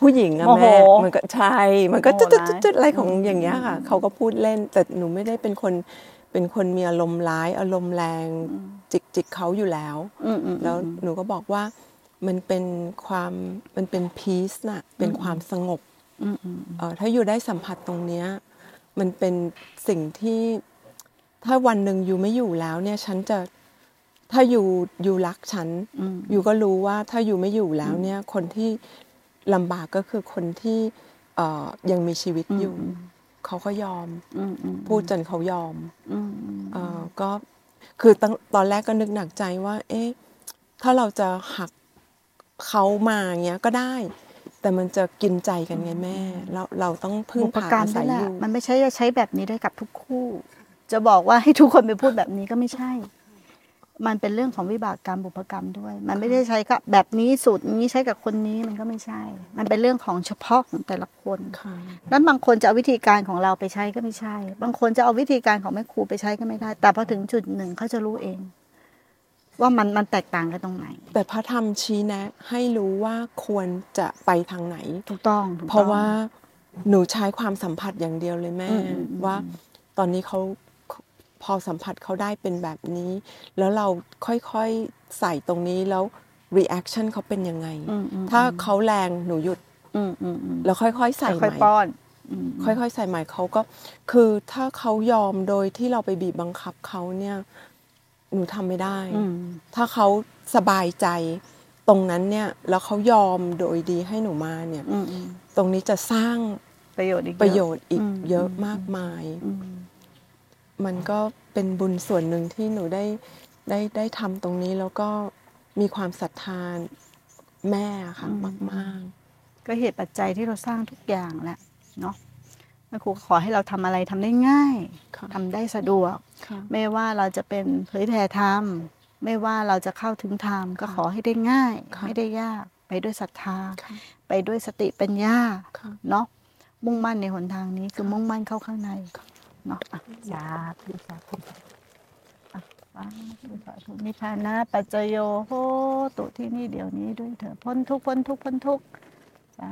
ผู้หญิงอะโมโหแม่มันก็ใช่มันก็โมโหจุดร้ายจุดๆๆอะไรของอย่างเงี้ยค่ะเขาก็พูดเล่น แต่หนูไม่ได้เป็นคนเป็นคนมีอารมณ์ร้ายอารมณ์แรงจิกจิกเขาอยู่แล้วอืมอืมแล้วหนูก็บอกว่า มันเป็นความมันเป็นพีซน่ะเป็นความสงบอืมอืมเอ่อถ้าอยู่ได้สัมผัสตรงเนี้ยมันเป็นสิ่งที่ถ้าวันหนึ่งอยู่ไม่อยู่แล้วเนี่ยฉันจะถ้าอยู่อยู่รักฉันอืมอยู่ก็รู้ว่าถ้าอยู่ไม่อยู่แล้วเนี่ยคนที่ลำบากก็คือคนที่เอ่อยังมีชีวิตอยู่ เขาก็ยอมอืมอืมพูดจนเขายอมอืมอืมเอ่อก็คือตอนตอนแรกก็นึกหนักใจว่า เอ๊ะถ้าเราจะหัก เขามาเงี้ยก็ได้ แต่มันจะกินใจกันไงแม่ เราเราต้องพึ่งบุพพากรรมอาศันี่ยแหละอยู่มันไม่ใช่จะใช้แบบนี้ได้กับทุกคู่ จะบอกว่าให้ทุกคนไปพูดแบบนี้ก็ไม่ใช่ มันเป็นเรื่องของวิบากกรรมบุพกรรมด้วย มันไม่ได้ใช้กับแบบนี้สูตรนี้ใช้กับคนนี้มันก็ไม่ใช่ มันเป็นเรื่องของเฉพาะของแต่ละคนค่ะนั้นบางคนจะเอาวิธีการของเราไปใช้ก็ไม่ใช่ บางคนจะเอาวิธีการของแม่ครูไปใช้ก็ไม่ได้ แต่พอถึงจุดหนึ่งเขาจะรู้เอง ว่ามันมันแตกต่างกันตรงไหน แต่พระธรรมชี้แนะให้รู้ว่าควรจะไปทางไหน ถูกต้องถูกต้องเพราะว่าหนูใช้ความสัมผัสอย่างเดียวเลยแม่อืมอืมอืมว่าตอนนี้เขาพอสัมผัสเขาได้เป็นแบบนี้ แล้วเราค่อยๆใส่ตรงนี้แล้ว reaction เขาเป็นยังไงอืมอืมถ้าเขาแรงหนูหยุดอืมอืมอืมแล้วค่อยๆใส่ใหค่อยม่ๆป้อนอืมค่อยๆใส่ใหม่เขาก็ คือถ้าเขายอมโดยที่เราไปบีบบังคับเขาเนี่ย หนูทำไม่ได้อืมถ้าเขาสบายใจตรงนั้นเนี่ยแล้วเขายอมโดยดีให้หนูมาเนี่ยอืมอืมตรงนี้จะสร้างประโยชน์อีกเยอประโยชน์อีกอืมเยอะมากมายอืมมันก็เป็นบุญส่วนหนึ่งที่หนูได้ได้ได้ทำตรงนี้แล้วก็มีความศรัทธาแม่ค่ะมากก็เหตุปัจจัยที่เราสร้างทุกอย่างแหละเนาะ แม่ครูขอให้เราทำอะไรทำได้ง่ายๆค่ะทำได้สะดวกค่ะไม่ว่าเราจะเป็นเผยแผ่ธรรม ไม่ว่าเราจะเข้าถึงธรรมก็ขอให้ได้ง่ายค่ะไม่ได้ยาก ไปด้วยศรัทธาค่ะไปด้วยสติปัญญาค่ะเนาะ มุ่งมั่นในหนทางนี้คือมุ่งมั่นเข้าข้างใน เนาะอะสาธุสาธุอะไปสาธุสาธุนิพพานะปัจจโยโหตุที่นี่เดี๋ยวนี้ด้วยเถอะพ้นทุกข์พ้นทุกข์พ้นทุกข์สา